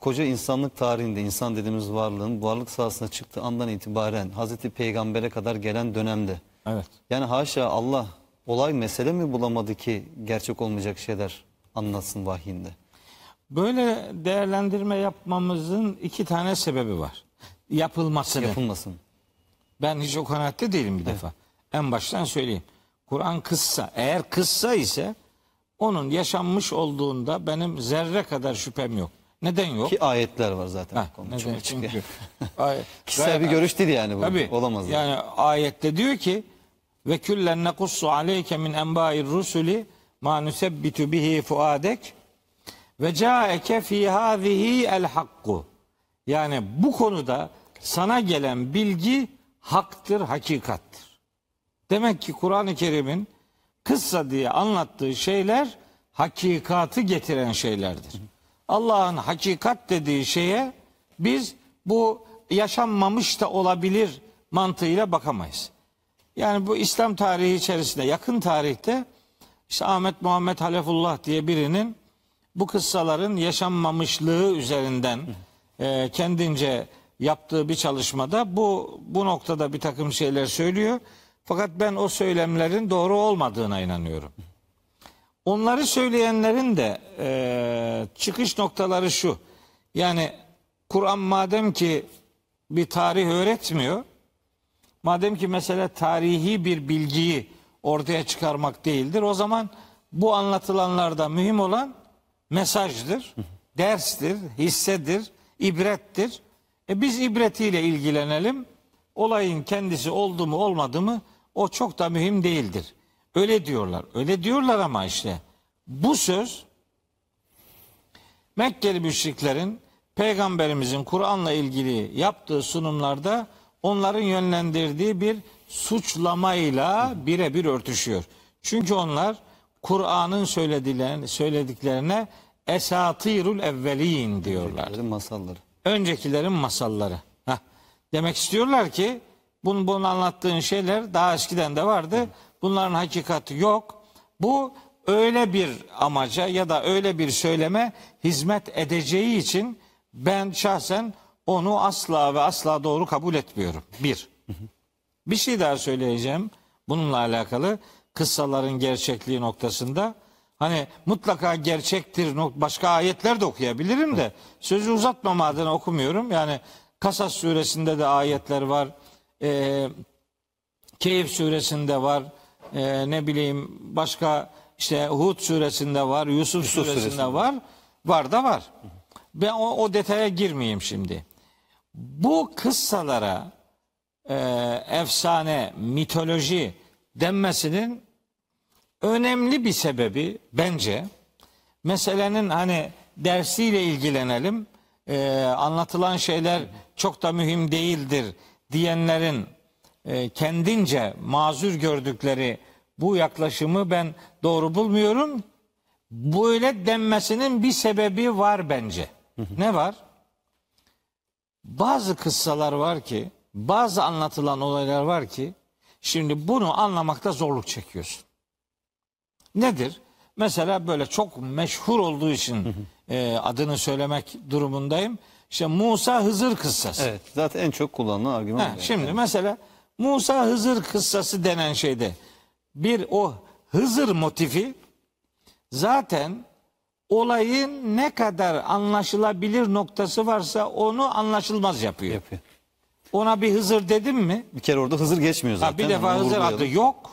koca insanlık tarihinde insan dediğimiz varlığın varlık sahasına çıktığı andan itibaren Hazreti Peygamber'e kadar gelen dönemde Evet. yani haşa Allah olay mesele mi bulamadı ki gerçek olmayacak şeyler anlatsın vahyinde. Böyle değerlendirme yapmamızın iki tane sebebi var. Yapılmasını. Yapılmasın. Ben hiç o kanaatte değilim bir defa. En baştan söyleyeyim. Kur'an kıssa. Eğer kıssa ise onun yaşanmış olduğunda benim zerre kadar şüphem yok. Neden yok? Ki ayetler var zaten. Ha, neden? çok Çünkü. Ay- Kişisel bir görüş değil yani bu. Tabii. Olamaz. Yani. Yani ayette diyor ki ve küllen nekussu aleyke min enba'ir rusuli ma nusebbitu bihi fuadek ve caeke fi hazihi el hakku. Yani bu konuda sana gelen bilgi haktır, hakikattir. Demek ki Kur'an-ı Kerim'in kıssa diye anlattığı şeyler hakikatı getiren şeylerdir. Allah'ın hakikat dediği şeye biz bu yaşanmamış da olabilir mantığıyla bakamayız. Yani bu İslam tarihi içerisinde yakın tarihte işte Ahmet Muhammed Halefullah diye birinin bu kıssaların yaşanmamışlığı üzerinden e, kendince yaptığı bir çalışmada bu bu noktada bir takım şeyler söylüyor. Fakat ben o söylemlerin doğru olmadığına inanıyorum. Onları söyleyenlerin de e, çıkış noktaları şu. Yani Kur'an madem ki bir tarih öğretmiyor, madem ki mesele tarihi bir bilgiyi ortaya çıkarmak değildir, o zaman bu anlatılanlarda mühim olan mesajdır, derstir, hissedir, ibrettir. E biz ibretiyle ilgilenelim. Olayın kendisi oldu mu olmadı mı o çok da mühim değildir. Öyle diyorlar. Öyle diyorlar ama işte bu söz Mekkeli müşriklerin peygamberimizin Kur'an'la ilgili yaptığı sunumlarda onların yönlendirdiği bir suçlamayla birebir örtüşüyor. Çünkü onlar Kur'an'ın söylediklerine, söylediklerine esatirul evvelin diyorlar. Öncekilerin masalları. Öncekilerin masalları. Heh. Demek istiyorlar ki bunun, bunun anlattığın şeyler daha eskiden de vardı. Bunların hakikati yok. Bu öyle bir amaca ya da öyle bir söyleme hizmet edeceği için ben şahsen onu asla ve asla doğru kabul etmiyorum. Bir. Bir şey daha söyleyeceğim bununla alakalı kıssaların gerçekliği noktasında. Hani mutlaka gerçektir başka ayetler de okuyabilirim de sözü uzatmama adına okumuyorum. Yani Kasas suresinde de ayetler var. Ee, Keyif suresinde var. Ee, ne bileyim başka işte Hud suresinde var. Yusuf, suresinde, suresinde. var. Var da var. Ben o, o detaya girmeyeyim şimdi. Bu kıssalara e, efsane, mitoloji denmesinin önemli bir sebebi bence meselenin hani dersiyle ilgilenelim, e, anlatılan şeyler çok da mühim değildir diyenlerin e, kendince mazur gördükleri bu yaklaşımı ben doğru bulmuyorum. Böyle denmesinin bir sebebi var bence. Ne var? Bazı kıssalar var ki, bazı anlatılan olaylar var ki, şimdi bunu anlamakta zorluk çekiyorsun. Nedir? Mesela böyle çok meşhur olduğu için e, adını söylemek durumundayım. İşte Musa Hızır kıssası. Evet. Zaten en çok kullanılan argüman. Ha, yani. şimdi mesela Musa Hızır kıssası denen şeyde bir o Hızır motifi zaten olayın ne kadar anlaşılabilir noktası varsa onu anlaşılmaz yapıyor. yapıyor. Ona bir Hızır dedim mi? Bir kere orada Hızır geçmiyor zaten. Ha, bir defa Hızır adı yok.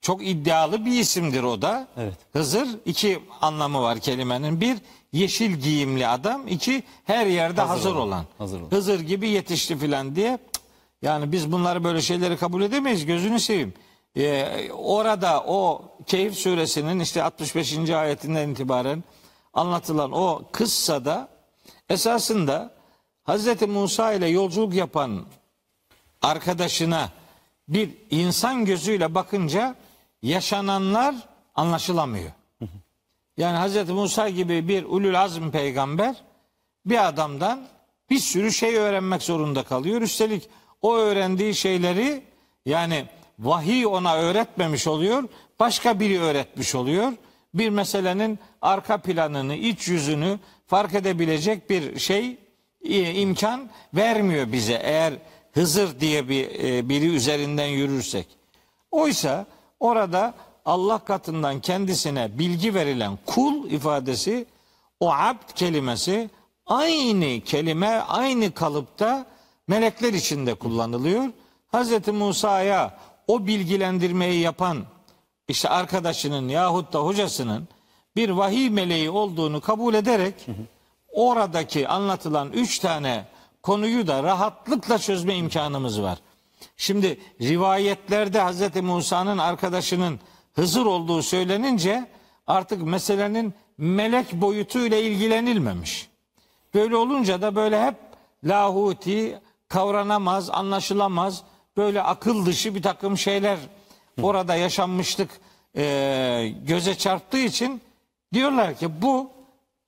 Çok iddialı bir isimdir o da. Evet. Hızır iki anlamı var kelimenin. Bir yeşil giyimli adam. iki her yerde hazır, Hazır olan. olan. Hazır olan. Hızır gibi yetişti filan diye. Yani biz bunları böyle şeyleri kabul edemeyiz. Gözünü seveyim. Ee, orada o Keyif suresinin işte 65. ayetinden itibaren anlatılan o kıssada esasında Hazreti Musa ile yolculuk yapan arkadaşına bir insan gözüyle bakınca yaşananlar anlaşılamıyor. Yani Hazreti Musa gibi bir ulul azm peygamber bir adamdan bir sürü şey öğrenmek zorunda kalıyor. Üstelik o öğrendiği şeyleri yani vahiy ona öğretmemiş oluyor. Başka biri öğretmiş oluyor. bir meselenin arka planını, iç yüzünü fark edebilecek bir şey imkan vermiyor bize eğer Hızır diye bir e, biri üzerinden yürürsek. Oysa orada Allah katından kendisine bilgi verilen kul ifadesi o abd kelimesi aynı kelime aynı kalıpta melekler içinde kullanılıyor. Hz. Musa'ya o bilgilendirmeyi yapan işte arkadaşının yahut da hocasının bir vahiy meleği olduğunu kabul ederek oradaki anlatılan üç tane konuyu da rahatlıkla çözme imkanımız var. Şimdi rivayetlerde Hz. Musa'nın arkadaşının Hızır olduğu söylenince artık meselenin melek boyutuyla ilgilenilmemiş. Böyle olunca da böyle hep lahuti, kavranamaz, anlaşılamaz, böyle akıl dışı bir takım şeyler orada yaşanmışlık e, göze çarptığı için diyorlar ki bu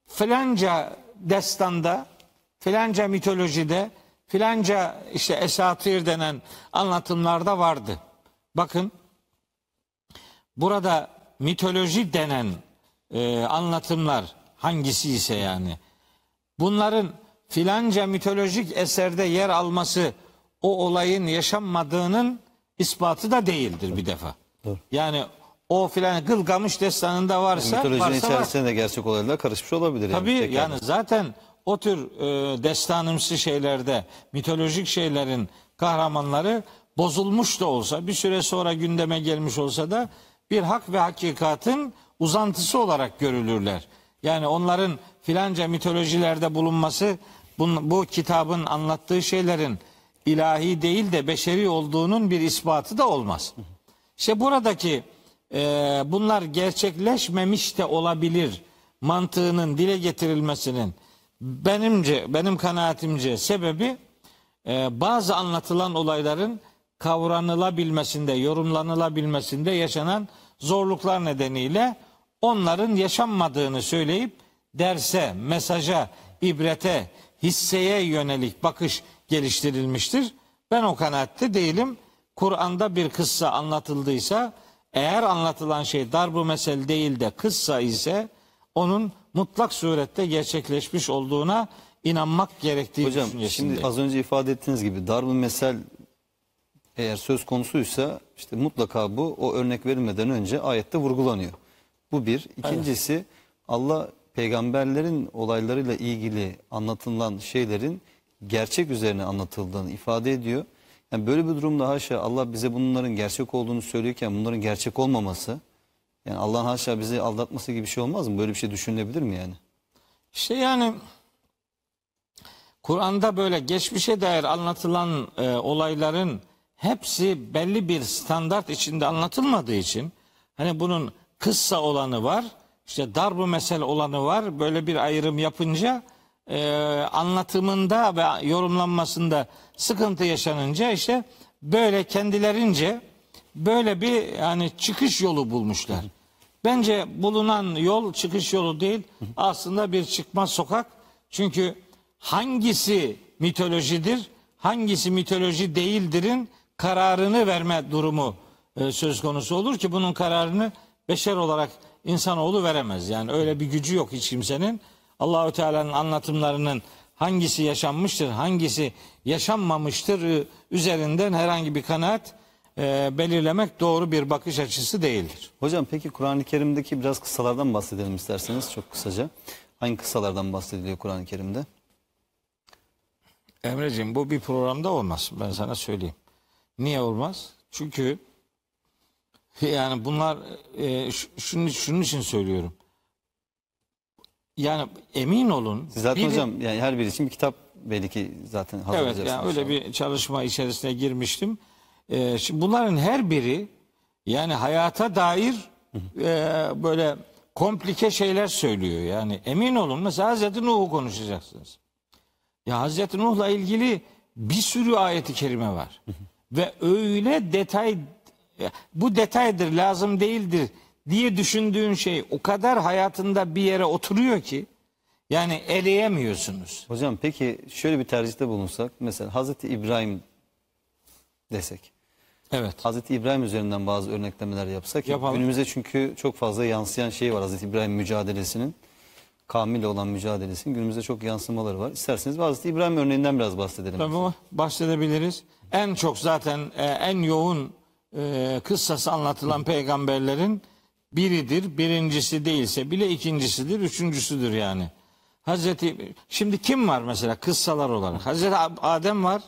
filanca destanda, filanca mitolojide, filanca işte esatir denen anlatımlarda vardı. Bakın burada mitoloji denen e, anlatımlar hangisi ise yani bunların filanca mitolojik eserde yer alması o olayın yaşanmadığının ispatı da değildir bir defa. Doğru. Yani o filan Gılgamış destanında varsa Mitolojinin varsa var. içerisinde de gerçek olaylar karışmış olabilir. Tabii yani. Yani zaten o tür e, destanımsı şeylerde mitolojik şeylerin kahramanları bozulmuş da olsa bir süre sonra gündeme gelmiş olsa da bir hak ve hakikatin uzantısı olarak görülürler. Yani onların filanca mitolojilerde bulunması bu, bu kitabın anlattığı şeylerin ilahi değil de beşeri olduğunun bir ispatı da olmaz. İşte buradaki e, bunlar gerçekleşmemiş de olabilir mantığının dile getirilmesinin benimce benim kanaatimce sebebi e, bazı anlatılan olayların kavranılabilmesinde, yorumlanılabilmesinde yaşanan zorluklar nedeniyle onların yaşanmadığını söyleyip derse, mesaja, ibrete, hisseye yönelik bakış geliştirilmiştir. Ben o kanaatte değilim. Kur'an'da bir kıssa anlatıldıysa eğer anlatılan şey darbu mesel değil de kıssa ise onun mutlak surette gerçekleşmiş olduğuna inanmak gerektiği Hocam düşüncesindeyim. şimdi az önce ifade ettiğiniz gibi darb-ı mesel eğer söz konusuysa işte mutlaka bu o örnek verilmeden önce ayette vurgulanıyor. Bu bir. İkincisi Allah peygamberlerin olaylarıyla ilgili anlatılan şeylerin gerçek üzerine anlatıldığını ifade ediyor. Yani böyle bir durumda haşa Allah bize bunların gerçek olduğunu söylüyorken bunların gerçek olmaması yani Allah'ın haşa bizi aldatması gibi bir şey olmaz mı? Böyle bir şey düşünülebilir mi yani? İşte yani Kur'an'da böyle geçmişe dair anlatılan e, olayların hepsi belli bir standart içinde anlatılmadığı için hani bunun kıssa olanı var, işte darbu mesel olanı var. Böyle bir ayrım yapınca e, anlatımında ve yorumlanmasında sıkıntı yaşanınca işte böyle kendilerince böyle bir yani çıkış yolu bulmuşlar. Bence bulunan yol çıkış yolu değil aslında bir çıkmaz sokak. Çünkü hangisi mitolojidir, hangisi mitoloji değildirin kararını verme durumu e, söz konusu olur ki bunun kararını beşer olarak insanoğlu veremez. Yani öyle bir gücü yok hiç kimsenin. Allahü Teala'nın anlatımlarının hangisi yaşanmıştır, hangisi yaşanmamıştır üzerinden herhangi bir kanaat e, belirlemek doğru bir bakış açısı değildir. Hocam peki Kur'an-ı Kerim'deki biraz kıssalardan bahsedelim isterseniz çok kısaca. Hangi kıssalardan bahsediliyor Kur'an-ı Kerim'de? Emreciğim bu bir programda olmaz. Ben sana söyleyeyim. Niye olmaz? Çünkü yani bunlar e, şunun, şunun için söylüyorum. Yani emin olun. Zaten biri- hocam yani her biri için bir kitap belli ki zaten Evet hazırlayacaksınız. yani öyle bir çalışma içerisine girmiştim. Ee, şimdi bunların her biri yani hayata dair e, böyle komplike şeyler söylüyor. Yani emin olun mesela Hazreti Nuh'u konuşacaksınız. Ya Hazreti Nuh'la ilgili bir sürü ayeti kerime var. Ve öyle detay bu detaydır lazım değildir diye düşündüğün şey o kadar hayatında bir yere oturuyor ki yani eleyemiyorsunuz. Hocam peki şöyle bir tercihte bulunsak mesela Hazreti İbrahim desek. Evet. Hazreti İbrahim üzerinden bazı örneklemeler yapsak. Yapalım. Günümüzde çünkü çok fazla yansıyan şey var Hazreti İbrahim mücadelesinin. Kavmiyle olan mücadelesinin günümüzde çok yansımaları var. İsterseniz Hazreti İbrahim örneğinden biraz bahsedelim. Tabii o bahsedebiliriz. En çok zaten e, en yoğun e, kıssası anlatılan peygamberlerin biridir. Birincisi değilse bile ikincisidir, üçüncüsüdür yani. Hazreti şimdi kim var mesela kıssalar olarak? Hazreti Adem var.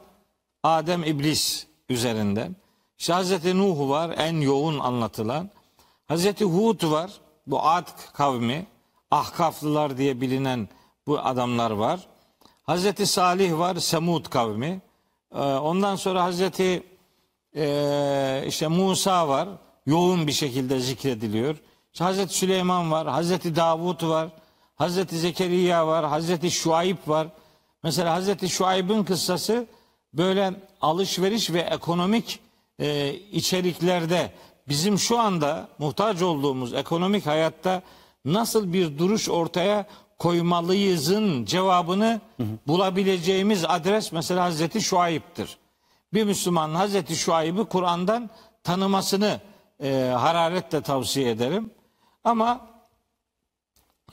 Adem iblis üzerinden. İşte Hazreti Nuh var en yoğun anlatılan. Hazreti Hud var. Bu Ad kavmi. Ahkaflılar diye bilinen bu adamlar var. Hazreti Salih var. Semud kavmi. Ee, Ondan sonra Hazreti e, işte Musa var. Yoğun bir şekilde zikrediliyor. İşte Hazreti Süleyman var. Hazreti Davut var. Hazreti Zekeriya var. Hazreti Şuayb var. Mesela Hazreti Şuayb'ın kıssası böyle alışveriş ve ekonomik e, içeriklerde bizim şu anda muhtaç olduğumuz ekonomik hayatta nasıl bir duruş ortaya koymalıyızın cevabını bulabileceğimiz adres mesela Hazreti Şuayb'tir. Bir Müslüman Hazreti Şuayb'ı Kur'an'dan tanımasını e, hararetle tavsiye ederim. Ama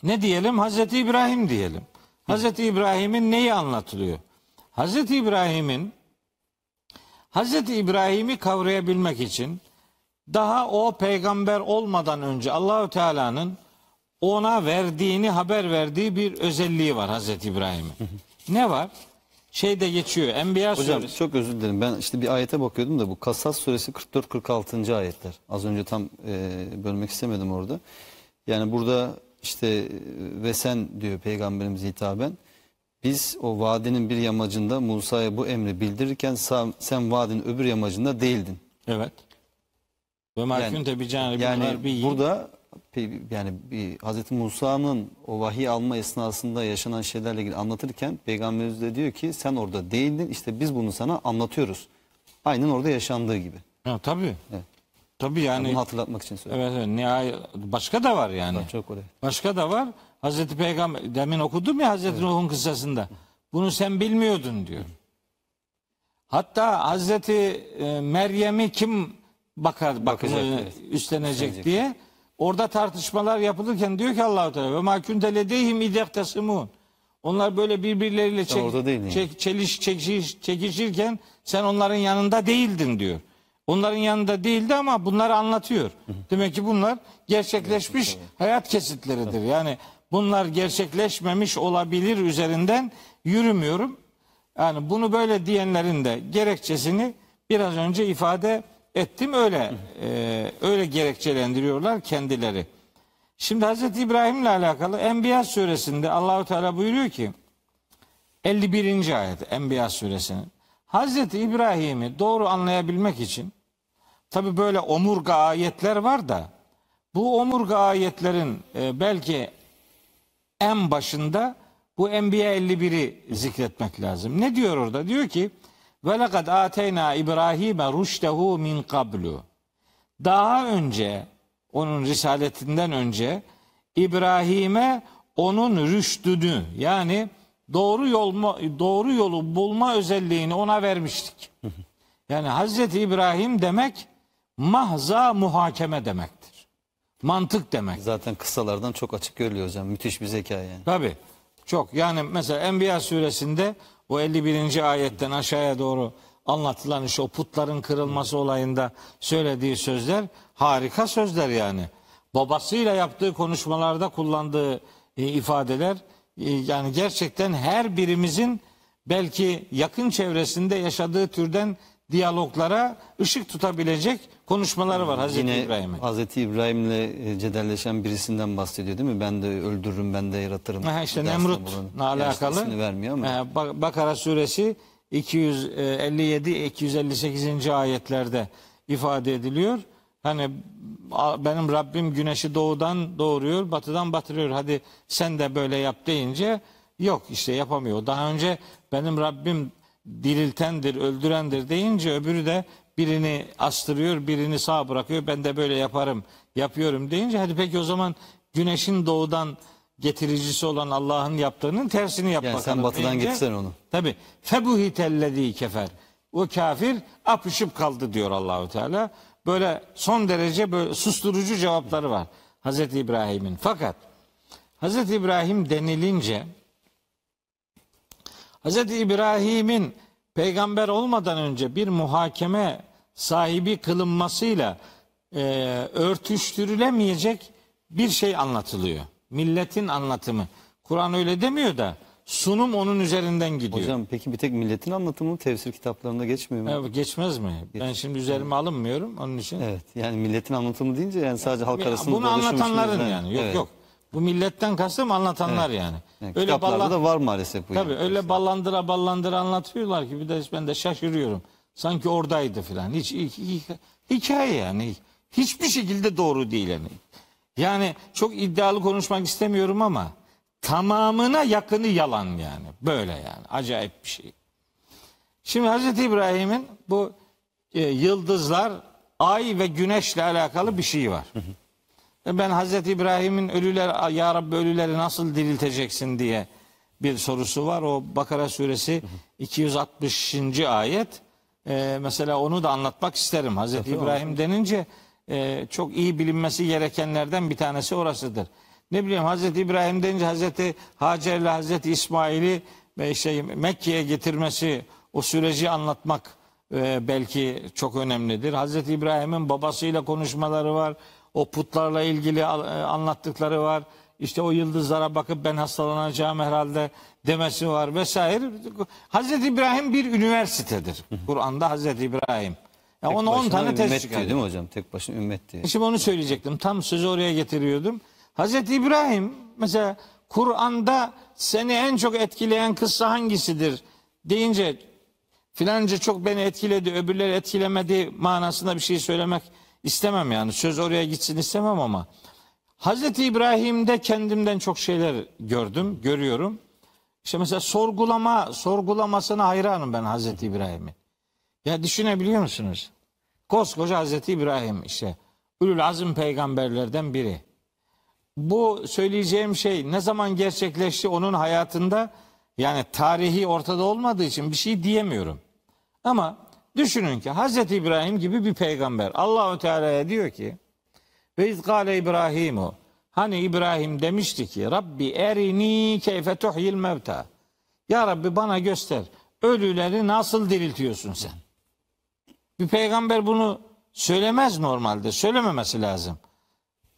ne diyelim? Hazreti İbrahim diyelim. Hazreti İbrahim'in neyi anlatılıyor? Hazreti İbrahim'in Hazreti İbrahim'i kavrayabilmek için daha o peygamber olmadan önce Allahü Teala'nın ona verdiğini haber verdiği bir özelliği var Hazreti İbrahim'in. ne var? Şeyde geçiyor. Enbiya Hocam suresi. çok özür dilerim. Ben işte bir ayete bakıyordum da bu Kasas suresi 44-46. ayetler. Az önce tam e, bölmek istemedim orada. Yani burada işte e, ve sen diyor peygamberimize hitaben biz o vadinin bir yamacında Musa'ya bu emri bildirirken sen, vadinin öbür yamacında değildin. Evet. Ve Yani- Yani garbiyyi. burada yani bir Hazreti Musa'nın o vahiy alma esnasında yaşanan şeylerle ilgili anlatırken peygamberimiz de diyor ki sen orada değildin işte biz bunu sana anlatıyoruz. Aynen orada yaşandığı gibi. Ha, tabii. Evet. Tabii yani. Bunu hatırlatmak için söylüyorum. Evet, evet. Nihayet başka da var yani. Çok oraya. Başka da var. Hazreti Peygamber demin okudum ya Hazreti Nuh'un kıssasında. Bunu sen bilmiyordun diyor. Hatta Hazreti e, Meryem'i kim bakar bakımı Bakacak, evet. üstlenecek Üstlenecek. diye orada tartışmalar yapılırken diyor ki Allahu Teala ve ma kunte ledeyhim idehtesimun. Onlar böyle birbirleriyle çek- değildin çek- çeliş çekiş, çekişirken sen onların yanında değildin diyor. Onların yanında değildi ama bunları anlatıyor. Demek ki bunlar gerçekleşmiş hayat kesitleridir. Yani bunlar gerçekleşmemiş olabilir üzerinden yürümüyorum. Yani bunu böyle diyenlerin de gerekçesini biraz önce ifade ettim. Öyle e, öyle gerekçelendiriyorlar kendileri. Şimdi Hazreti İbrahim'le alakalı Enbiya suresinde Allahu Teala buyuruyor ki 51. ayet Enbiya suresinin Hazreti İbrahim'i doğru anlayabilmek için tabi böyle omurga ayetler var da bu omurga ayetlerin e, belki en başında bu Enbiya 51'i zikretmek lazım. Ne diyor orada? Diyor ki ve lekad ateyna İbrahim'e rüştehu min kablu. Daha önce onun risaletinden önce İbrahim'e onun rüştünü yani doğru yol doğru yolu bulma özelliğini ona vermiştik. Yani Hazreti İbrahim demek mahza muhakeme demektir. Mantık demek. Zaten kıssalardan çok açık görülüyor hocam. Müthiş bir zeka yani. Tabi. Çok. Yani mesela Enbiya suresinde o 51. ayetten aşağıya doğru anlatılan işte o putların kırılması olayında söylediği sözler harika sözler yani. Babasıyla yaptığı konuşmalarda kullandığı e, ifadeler e, yani gerçekten her birimizin belki yakın çevresinde yaşadığı türden diyaloglara ışık tutabilecek konuşmaları var Hazreti Yine İbrahim'in. Hazreti İbrahim'le e, cedelleşen birisinden bahsediyor değil mi? Ben de öldürürüm, ben de yaratırım. Ha, işte Nemrut'la alakalı. Vermiyor ama. Bak- Bakara suresi 257 258. ayetlerde ifade ediliyor. Hani benim Rabbim güneşi doğudan doğuruyor, batıdan batırıyor. Hadi sen de böyle yap deyince yok işte yapamıyor. Daha önce benim Rabbim diriltendir, öldürendir deyince öbürü de birini astırıyor, birini sağ bırakıyor. Ben de böyle yaparım, yapıyorum deyince hadi peki o zaman güneşin doğudan getiricisi olan Allah'ın yaptığının tersini yap Yani bakalım. sen batıdan deyince- getirsen onu. Tabi. Febuhitellezî kefer. O kafir apışıp kaldı diyor Allahu Teala. Böyle son derece böyle susturucu cevapları var Hazreti İbrahim'in. Fakat Hazreti İbrahim denilince Hazreti İbrahim'in peygamber olmadan önce bir muhakeme sahibi kılınmasıyla e, örtüştürülemeyecek bir şey anlatılıyor. Milletin anlatımı. Kur'an öyle demiyor da sunum onun üzerinden gidiyor. Hocam peki bir tek milletin anlatımı tefsir kitaplarında geçmiyor mu? Evet, geçmez mi? Ben şimdi üzerime alınmıyorum onun için. Evet. Yani milletin anlatımı deyince yani sadece halk arasında Bunu anlatanların yüzden- yani. Yok Evet. yok. Bu milletten kastım anlatanlar yani. Yani Öyle kitaplarda ballan- da var maalesef bu. Tabii yani. öyle ballandıra ballandıra anlatıyorlar ki bir de ben de şaşırıyorum. Sanki oradaydı filan. Hiç hi- hi- hikaye yani. Hiçbir şekilde doğru değil yani. Yani çok iddialı konuşmak istemiyorum ama tamamına yakını yalan yani. Böyle yani. Acayip bir şey. Şimdi Hazreti İbrahim'in bu e, yıldızlar, ay ve güneşle alakalı bir şey var. E, Ben Hazreti İbrahim'in ölüler ya Rabbi ölüleri nasıl dirilteceksin diye bir sorusu var. O Bakara suresi 260. ayet. E, mesela onu da anlatmak isterim. Hazreti İbrahim denince e, çok iyi bilinmesi gerekenlerden bir tanesi orasıdır. Ne bileyim Hazreti İbrahim denince Hazreti Hacer ile Hazreti İsmail'i ve işte Mekke'ye getirmesi o süreci anlatmak e, belki çok önemlidir. Hazreti İbrahim'in babasıyla konuşmaları var. O putlarla ilgili e, anlattıkları var. İşte o yıldızlara bakıp ben hastalanacağım herhalde demesi var vesaire. Hazreti İbrahim bir üniversitedir. Kur'an'da Hazreti İbrahim. Ya Tek onu 10 başına tane test ümmet çıkar. diyor değil mi hocam? Tek başına ümmet diyor. Şimdi onu söyleyecektim. Tam sözü oraya getiriyordum. Hazreti İbrahim mesela Kur'an'da seni en çok etkileyen kıssa hangisidir deyince filanca çok beni etkiledi, öbürleri etkilemedi manasında bir şey söylemek istemem yani. Söz oraya gitsin istemem ama Hazreti İbrahim'de kendimden çok şeyler gördüm, görüyorum. İşte mesela sorgulama, sorgulamasına hayranım ben Hazreti İbrahim'in. Ya düşünebiliyor musunuz? Koskoca Hazreti İbrahim işte. Ülül azim peygamberlerden biri. Bu söyleyeceğim şey ne zaman gerçekleşti onun hayatında yani tarihi ortada olmadığı için bir şey diyemiyorum. Ama düşünün ki Hazreti İbrahim gibi bir peygamber Allahu Teala'ya diyor ki ve izgale İbrahimu hani İbrahim demişti ki Rabbi erini keyfe tuhyil mevta Ya Rabbi bana göster ölüleri nasıl diriltiyorsun sen? Bir peygamber bunu söylemez normalde. Söylememesi lazım.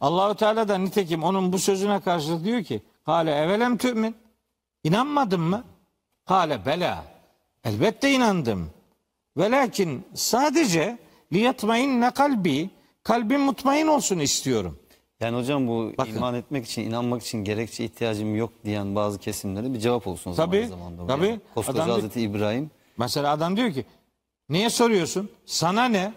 Allahu Teala da nitekim onun bu sözüne karşılık diyor ki: "Kale evelem tü'min?" İnanmadın mı? Kale bela. Elbette inandım. Velakin sadece liyatmainne kalbi kalbim mutmain olsun istiyorum. Yani hocam bu Bakın. iman etmek için, inanmak için gerekçe ihtiyacım yok diyen bazı kesimlere bir cevap olsun Tabii, aynı zamanda. tabii. Yani koskoca Adam- Hazreti İbrahim Mesela adam diyor ki: "Niye soruyorsun? Sana ne?"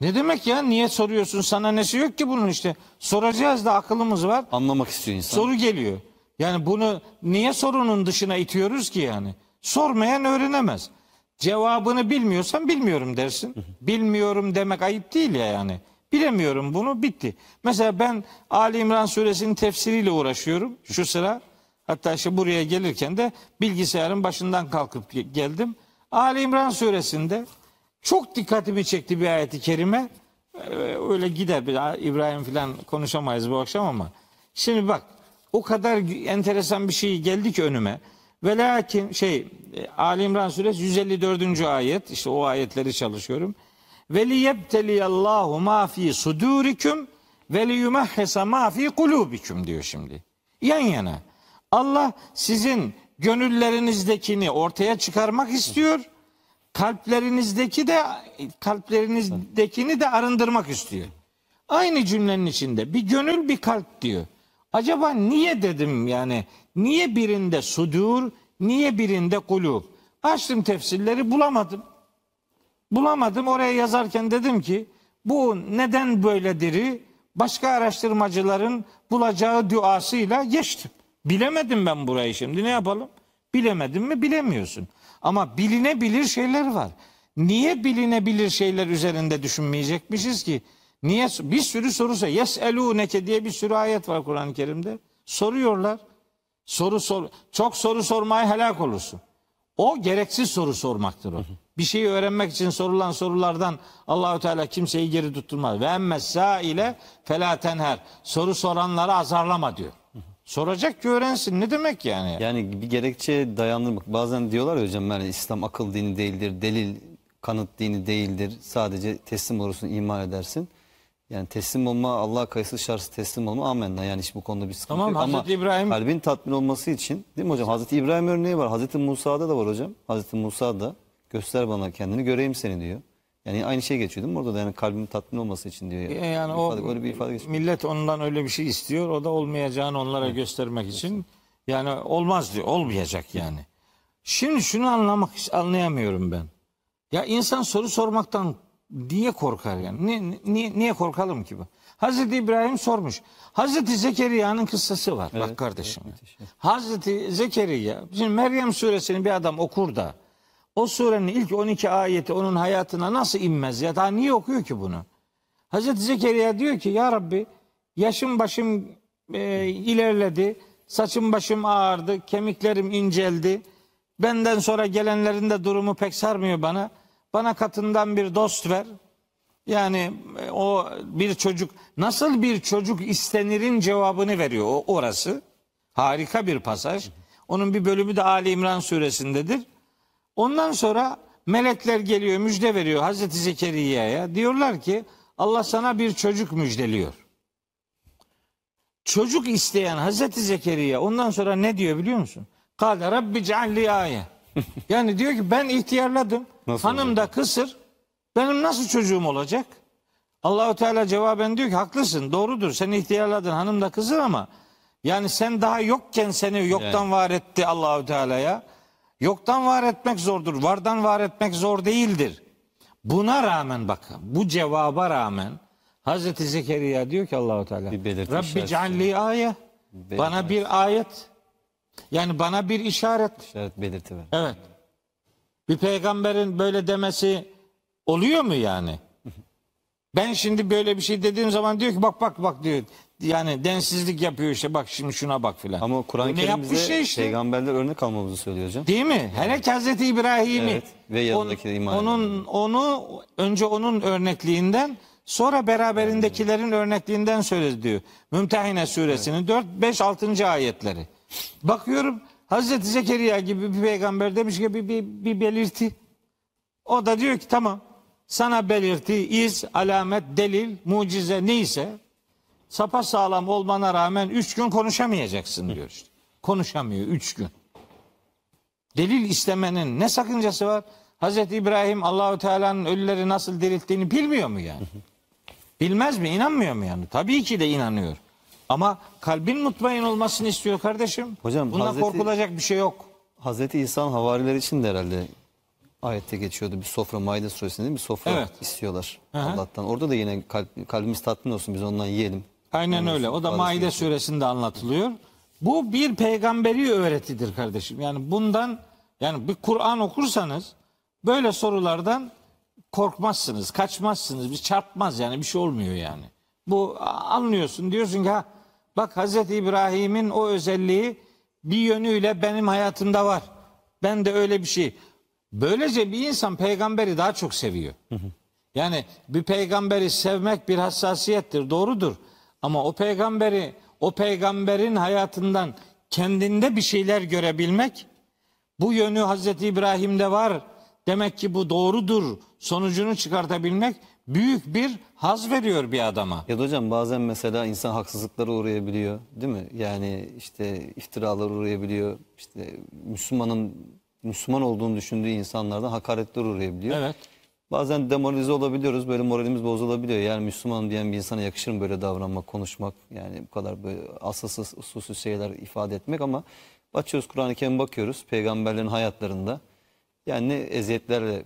Ne demek ya? Niye soruyorsun? Sana nesi yok ki bunun işte. Soracağız da akılımız var. anlamak istiyor insan. Soru geliyor. Yani bunu niye sorunun dışına itiyoruz ki yani? Sormayan öğrenemez. Cevabını bilmiyorsan bilmiyorum dersin. Bilmiyorum demek ayıp değil ya yani. Bilemiyorum bunu bitti. Mesela ben Ali İmran suresinin tefsiriyle uğraşıyorum şu sıra. Hatta işte buraya gelirken de bilgisayarın başından kalkıp ge- geldim. Ali İmran suresinde çok dikkatimi çekti bir ayeti kerime. Ee, Öyle gider bir İbrahim falan konuşamayız bu akşam ama. Şimdi bak o kadar enteresan bir şey geldi ki önüme. Ve lakin şey e, Ali İmran suresi 154. ayet işte o ayetleri çalışıyorum. Ve liyebteliyallahu ma fi sudurikum ve liyumahhisa ma fi kulubikum diyor şimdi. Yan yana. Allah sizin gönüllerinizdekini ortaya çıkarmak istiyor. Kalplerinizdeki de kalplerinizdekini de arındırmak istiyor. Aynı cümlenin içinde bir gönül bir kalp diyor. Acaba niye dedim yani niye birinde sudur niye birinde kulub? Açtım tefsirleri bulamadım. Bulamadım oraya yazarken dedim ki bu neden böyledir'i başka araştırmacıların bulacağı duasıyla geçtim. Bilemedim ben burayı şimdi ne yapalım? Bilemedim mi bilemiyorsun. Ama bilinebilir şeyler var. Niye bilinebilir şeyler üzerinde düşünmeyecekmişiz ki? Niye bir sürü soru sor. Yeselûneke diye bir sürü ayet var Kur'an-ı Kerim'de. Soruyorlar. Soru sor. Çok soru sormaya helak olursun. O gereksiz soru sormaktır o. Bir şeyi öğrenmek için sorulan sorulardan Allahü Teala kimseyi geri tutturmaz. Ve emme ile fela tenher. Soru soranları azarlama diyor. Soracak ki öğrensin. Ne demek yani? Yani bir gerekçe dayandırmak. Bazen diyorlar ya hocam yani İslam akıl dini değildir, delil kanıt dini değildir. Sadece teslim olursun, iman edersin. Yani teslim olma, Allah'a kayıtsız şartsız teslim olma amenna. Yani hiç bu konuda bir sıkıntı Tamam, yok. Ama Hazreti İbrahim- kalbin tatmin olması için değil mi hocam? Hazreti İbrahim örneği var. Hazreti Musa'da da var hocam. Hazreti Musa da göster bana kendini göreyim seni diyor. Yani aynı şey geçiyor değil mi orada da yani kalbin tatmin olması için diyor. E yani Bir o ifade- öyle bir ifade geçiyor. millet ondan öyle bir şey istiyor. O da olmayacağını onlara göstermek için yani olmaz diyor. Olmayacak yani. Şimdi şunu anlamak anlayamıyorum ben. Ya insan soru sormaktan niye korkar yani? Niye, niye, niye korkalım ki bu? Hazreti İbrahim sormuş. Hazreti Zekeriya'nın kıssası var. Bak kardeşim. Hazreti Zekeriya. Şimdi Meryem suresini bir adam okur da o surenin ilk 12 ayeti onun hayatına nasıl inmez ya? Daha niye okuyor ki bunu? Hazreti Zekeriya diyor ki ya Rabbi yaşım başım e, ilerledi, saçım başım ağardı, kemiklerim inceldi. Benden sonra gelenlerin de durumu pek sarmıyor bana. Bana katından bir dost ver. Yani e, o bir çocuk nasıl bir çocuk istenirin cevabını veriyor o orası. Harika bir pasaj. Onun bir bölümü de Ali İmran suresindedir. Ondan sonra melekler geliyor müjde veriyor Hazreti Zekeriya'ya. Diyorlar ki Allah sana bir çocuk müjdeliyor. Çocuk isteyen Hazreti Zekeriya ondan sonra ne diyor biliyor musun? Kale Rabbi cealli aye. Yani diyor ki ben ihtiyarladım. Nasıl Hanım da kısır. Benim nasıl çocuğum olacak? Allahu Teala cevaben diyor ki haklısın doğrudur sen ihtiyarladın hanım da kızır ama yani sen daha yokken seni yoktan Yani. var etti Allahu Teala'ya. Yoktan var etmek zordur. Vardan var etmek zor değildir. Buna rağmen bak bu cevaba rağmen Hazreti Zekeriya diyor ki Allahu Teala Rabbi cealli aye Belirti bana bir ayet yani bana bir işaret Evet belirti ver. Evet. Bir peygamberin böyle demesi oluyor mu yani? Ben şimdi böyle bir şey dediğim zaman diyor ki bak bak bak diyor. Yani densizlik yapıyor işte bak şimdi şuna bak filan. Ama Kur'an-ı Bu ne Kerim yapmış bize şey işte. peygamberler örnek almamızı söylüyor hocam. Değil mi? Hele ki Hazreti İbrahim'i. Evet, ve yanındaki iman onun, onu önce onun örnekliğinden sonra beraberindekilerin örnekliğinden söyledi diyor. Mümtehine suresinin 4 5 6. ayetleri. Bakıyorum Hazreti Zekeriya gibi bir peygamber demiş ki bir, bir, bir belirti. O da diyor ki tamam sana belirti, iz, alamet, delil, mucize neyse sapa sağlam olmana rağmen üç gün konuşamayacaksın diyor işte. Konuşamıyor üç gün. Delil istemenin ne sakıncası var? Hazreti İbrahim Allahü Teala'nın ölüleri nasıl dirilttiğini bilmiyor mu yani? Bilmez mi? İnanmıyor mu yani? Tabii ki de inanıyor. Ama kalbin mutmain olmasını istiyor kardeşim. Hocam, Bunda Hazreti- korkulacak bir şey yok. Hazreti İsa'nın havarileri için de herhalde ayette geçiyordu. Bir sofra Maide suresinde? Bir sofra Evet. istiyorlar Hı hı. Allah'tan. Orada da yine kalp- kalbimiz tatmin olsun biz ondan yiyelim. Aynen Ondan öyle. O da Maide suresinde anlatılıyor. Bu bir peygamberi öğretidir kardeşim. Yani bundan yani bir Kur'an okursanız böyle sorulardan korkmazsınız, kaçmazsınız. Bir çarpmaz yani bir şey olmuyor yani. Bu anlıyorsun diyorsun ki ha bak Hazreti İbrahim'in o özelliği bir yönüyle benim hayatımda var. Ben de öyle bir şey. Böylece bir insan peygamberi daha çok seviyor. Yani bir peygamberi sevmek bir hassasiyettir, doğrudur. Ama o peygamberi, o peygamberin hayatından kendinde bir şeyler görebilmek, bu yönü Hazreti İbrahim'de var. Demek ki bu doğrudur. Sonucunu çıkartabilmek büyük bir haz veriyor bir adama. Ya da hocam bazen mesela insan haksızlıklara uğrayabiliyor değil mi? Yani işte iftiralara uğrayabiliyor. İşte Müslümanın Müslüman olduğunu düşündüğü insanlardan hakaretler uğrayabiliyor. Evet. Bazen demoralize olabiliyoruz. Böyle moralimiz bozulabiliyor. Yani Müslüman diyen bir insana yakışır mı böyle davranmak, konuşmak? Yani bu kadar böyle asılsız, usulsüz şeyler ifade etmek ama açıyoruz Kur'an-ı Kerim bakıyoruz peygamberlerin hayatlarında. Yani ne eziyetlerle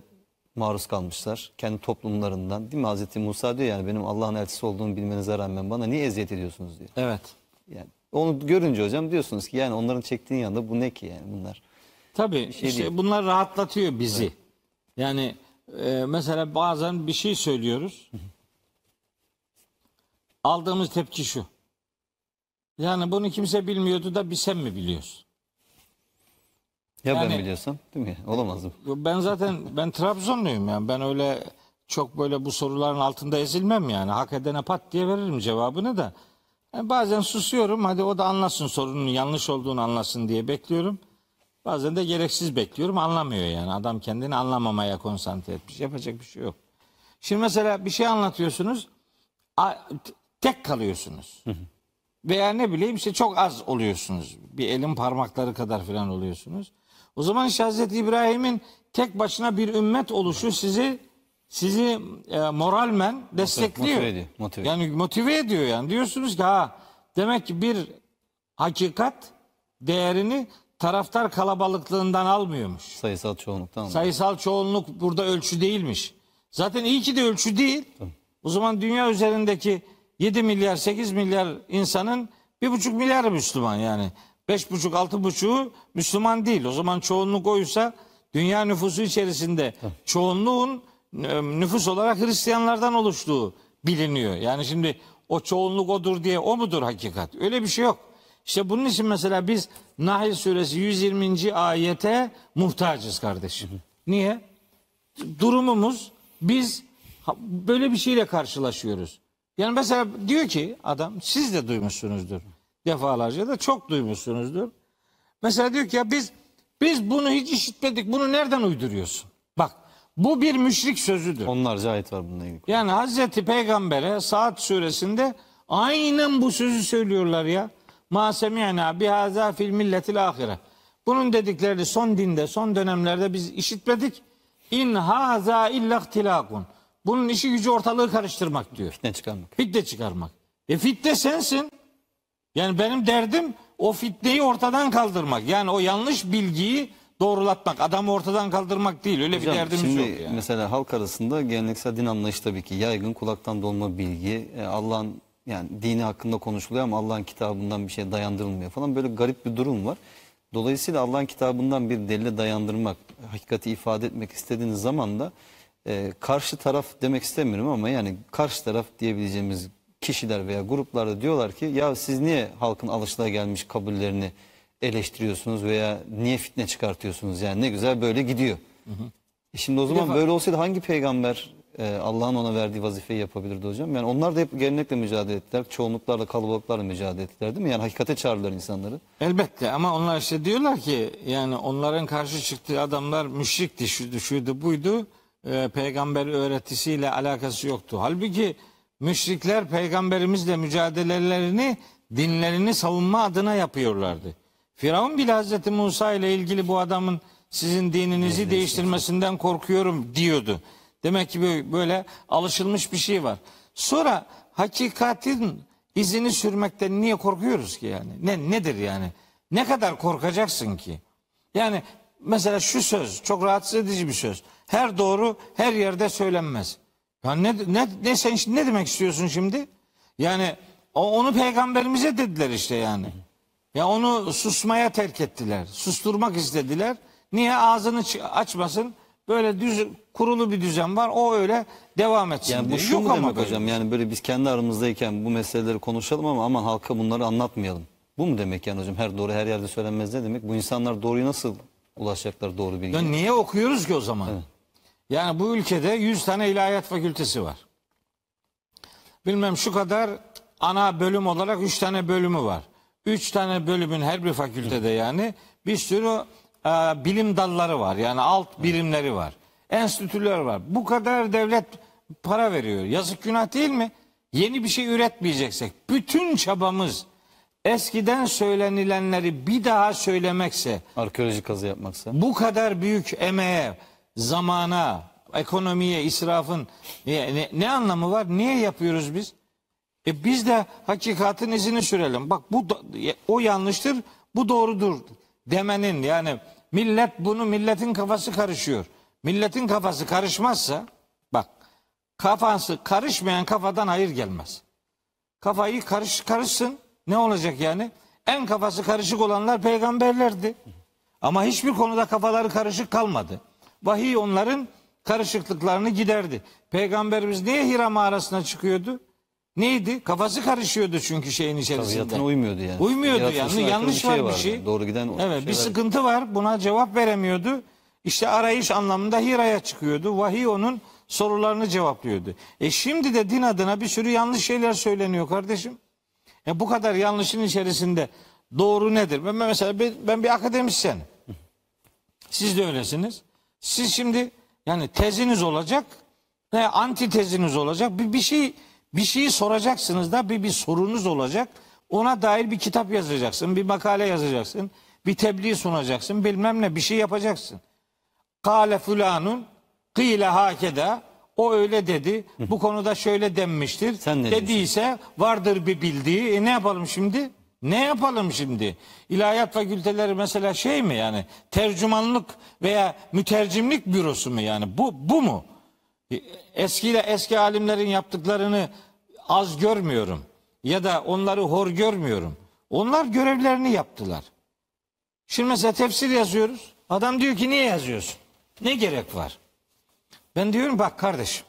maruz kalmışlar kendi toplumlarından. Değil mi? Hazreti Musa diyor yani benim Allah'ın elçisi olduğumu bilmenize rağmen bana niye eziyet ediyorsunuz diyor. Evet. Yani onu görünce hocam diyorsunuz ki yani onların çektiğin yanında bu ne ki yani bunlar. Tabii şey işte değil. bunlar rahatlatıyor bizi. Yani e, mesela bazen bir şey söylüyoruz. Aldığımız tepki şu. Yani bunu kimse bilmiyordu da bir sen mi biliyorsun? Ya ben Yani- biliyorsam değil mi? Olamaz mı? Ben zaten ben Trabzonluyum yani. Ben öyle çok böyle bu soruların altında ezilmem yani. Hak edene pat diye veririm cevabını da. Yani bazen susuyorum. Hadi o da anlasın sorunun yanlış olduğunu anlasın diye bekliyorum. Bazen de gereksiz bekliyorum. Anlamıyor yani. Adam kendini anlamamaya konsantre etmiş. Yapacak bir şey yok. Şimdi mesela bir şey anlatıyorsunuz. Tek kalıyorsunuz. Veya ne bileyim işte çok az oluyorsunuz. Bir elin parmakları kadar falan oluyorsunuz. O zaman Hazreti İbrahim'in tek başına bir ümmet oluşu sizi sizi e, moralmen destekliyor. motive ediyor, motive. Yani motive ediyor yani. Diyorsunuz ki ha demek ki bir hakikat değerini taraftar kalabalıklığından almıyormuş. Sayısal çoğunluktan. mı? Sayısal çoğunluk burada ölçü değilmiş. Zaten iyi ki de ölçü değil. O zaman dünya üzerindeki 7 milyar 8 milyar insanın 1,5 milyarı Müslüman yani. 5,5 6,5'u Müslüman değil. O zaman çoğunluk oysa dünya nüfusu içerisinde çoğunluğun e, nüfus olarak Hristiyanlardan oluştuğu biliniyor. Yani şimdi o çoğunluk odur diye o mudur hakikat? Öyle bir şey yok. İşte bunun için mesela biz Nahl suresi 120. ayete muhtacız kardeşim. Niye? Durumumuz biz böyle bir şeyle karşılaşıyoruz. Yani mesela diyor ki adam siz de duymuşsunuzdur. Defalarca da çok duymuşsunuzdur. Mesela diyor ki ya biz biz bunu hiç işitmedik. Bunu nereden uyduruyorsun? Bak bu bir müşrik sözüdür. Onlarca ayet var bununla ilgili. Yani Hazreti Peygamber'e Saat suresinde aynen bu sözü söylüyorlar ya. Ma semi'na bihaza fil milletil ahire. Bunun dediklerini son dinde, son dönemlerde biz işitmedik. İn haza illa ihtilakun. Bunun işi gücü ortalığı karıştırmak diyor. Ne çıkarmak? Fitne çıkarmak. E fitne sensin. Yani benim derdim o fitneyi ortadan kaldırmak. Yani o yanlış bilgiyi doğrulatmak. Adamı ortadan kaldırmak değil. Öyle Hocam, bir derdimiz şimdi yok yani. mesela halk arasında geleneksel din anlayışı tabii ki yaygın kulaktan dolma bilgi. e, Allah'ın yani dini hakkında konuşuluyor ama Allah'ın kitabından bir şey dayandırılmıyor falan böyle garip bir durum var. Dolayısıyla Allah'ın kitabından bir delile dayandırmak, hakikati ifade etmek istediğiniz zaman da e, karşı taraf demek istemiyorum ama yani karşı taraf diyebileceğimiz kişiler veya gruplar da diyorlar ki ya siz niye halkın alışılagelmiş kabullerini eleştiriyorsunuz veya niye fitne çıkartıyorsunuz yani ne güzel böyle gidiyor. E Şimdi o zaman defa- böyle olsaydı hangi peygamber e, Allah'ın ona verdiği vazifeyi yapabilirdi hocam? Yani onlar da hep gelenekle mücadele ettiler. Çoğunluklarla kalabalıklarla mücadele ettiler değil mi? Yani hakikate çağırdılar insanları. Elbette ama onlar işte diyorlar ki yani onların karşı çıktığı adamlar müşrikti, şuydu, şuydu, buydu. Ee, peygamber öğretisiyle alakası yoktu. Halbuki müşrikler peygamberimizle mücadelelerini dinlerini savunma adına yapıyorlardı. Firavun bile Hazreti Musa ile ilgili bu adamın sizin dininizi değiştirmesinden korkuyorum diyordu. Demek ki böyle- böyle alışılmış bir şey var. Sonra hakikatin izini sürmekten niye korkuyoruz ki yani? Ne nedir yani? Ne kadar korkacaksın ki? Yani mesela şu söz çok rahatsız edici bir söz. Her doğru her yerde söylenmez. Ya ne ne ne sen ne demek istiyorsun şimdi? Yani o, onu peygamberimize dediler işte yani. Ya onu susmaya terk ettiler. Susturmak istediler. Niye ağzını açmasın? Böyle düz kurulu bir düzen var. O öyle devam etsin. Yani bu şu mu demek böyle hocam? bir şey. Yani böyle biz kendi aramızdayken bu meseleleri konuşalım ama aman halka bunları anlatmayalım. Bu mu demek yani hocam? Her doğru her yerde söylenmez ne demek? Bu insanlar doğruyu nasıl ulaşacaklar doğru Ya bilgiye? niye okuyoruz ki o zaman? Yani bu ülkede 100 tane ilahiyat fakültesi var. Bilmem şu kadar ana bölüm olarak 3 tane bölümü var. 3 tane bölümün her bir fakültede yani bir sürü e, bilim dalları var. Yani alt birimleri var. Enstitüler var. Bu kadar devlet para veriyor. Yazık günah değil mi? Yeni bir şey üretmeyeceksek bütün çabamız eskiden söylenilenleri bir daha söylemekse Arkeolojik kazı yapmaksa. bu kadar büyük emeğe, zamana, ekonomiye, israfın ne, ne, anlamı var? Niye yapıyoruz biz? E biz de hakikatin izini sürelim. Bak bu da- o yanlıştır, bu doğrudur demenin yani millet bunu milletin kafası karışıyor. Milletin kafası karışmazsa bak kafası karışmayan kafadan hayır gelmez. Kafayı karış karışsın. Ne olacak yani? En kafası karışık olanlar peygamberlerdi. Ama hiçbir konuda kafaları karışık kalmadı. Vahiy onların karışıklıklarını giderdi. Peygamberimiz niye Hira mağarasına çıkıyordu? Neydi? Kafası karışıyordu çünkü şeyin içerisinde. Tabiatına uymuyordu yani. Uymuyordu yani. Yanlış bir şey var bir şey. Doğru giden o Evet bir sıkıntı var. Buna cevap veremiyordu. İşte arayış anlamında Hira'ya çıkıyordu. Vahiy onun sorularını cevaplıyordu. E şimdi de din adına bir sürü yanlış şeyler söyleniyor kardeşim. E bu kadar yanlışın içerisinde doğru nedir? Ben mesela ben, ben bir akademisyenim. Siz de öylesiniz. Siz şimdi yani teziniz olacak ve anti teziniz olacak. Bir, bir şey bir şeyi soracaksınız da bir bir sorunuz olacak. Ona dair bir kitap yazacaksın, bir makale yazacaksın, bir tebliğ sunacaksın, bilmem ne bir şey yapacaksın. Kale fulanun kıyle hakeda o öyle dedi. Bu konuda şöyle denmiştir. Sen ne? Dediyse vardır bir bildiği. E ne yapalım şimdi? Ne yapalım şimdi? İlahiyat fakülteleri mesela şey mi yani? Tercümanlık veya mütercimlik bürosu mu yani? Bu bu mu? E, Eskiyle eski alimlerin yaptıklarını az görmüyorum ya da onları hor görmüyorum. Onlar görevlerini yaptılar. Şimdi mesela tefsir yazıyoruz. Adam diyor ki niye yazıyorsun? Ne gerek var? Ben diyorum bak kardeşim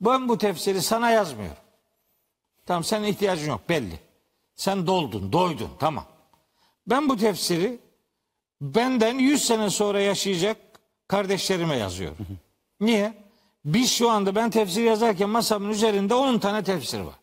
ben bu tefsiri sana yazmıyorum. Tamam senin ihtiyacın yok belli. Sen doldun, doydun tamam. Ben bu tefsiri benden 100 sene sonra yaşayacak kardeşlerime yazıyorum. Niye? Biz şu anda ben tefsir yazarken masamın üzerinde 10 tane tefsir var.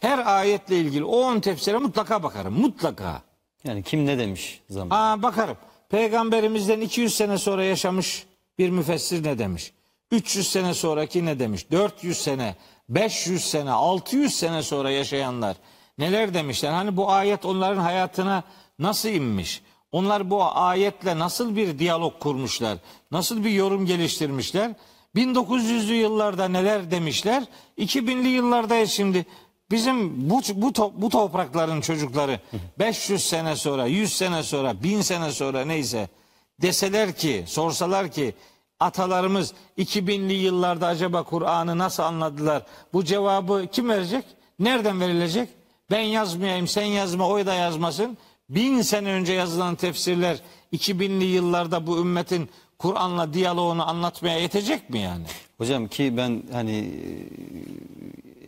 Her ayetle ilgili o 10 tefsire mutlaka bakarım. Mutlaka. Yani kim ne demiş zaman. Aa bakarım. Peygamberimizden 200 sene sonra yaşamış bir müfessir ne demiş? 300 sene sonraki ne demiş? 400 sene, 500 sene, 600 sene sonra yaşayanlar neler demişler? Hani bu ayet onların hayatına nasıl inmiş? Onlar bu ayetle nasıl bir diyalog kurmuşlar? Nasıl bir yorum geliştirmişler? 1900'lü yıllarda neler demişler? 2000'li yıllarda şimdi bizim bu bu bu toprakların çocukları 500 sene sonra, 100 sene sonra, 1000 sene sonra neyse deseler ki, sorsalar ki atalarımız 2000'li yıllarda acaba Kur'an'ı nasıl anladılar? Bu cevabı kim verecek? Nereden verilecek? Ben yazmayayım, sen yazma, o da yazmasın. Bin sene önce yazılan tefsirler 2000'li yıllarda bu ümmetin Kur'an'la diyaloğunu anlatmaya yetecek mi yani? Hocam ki ben hani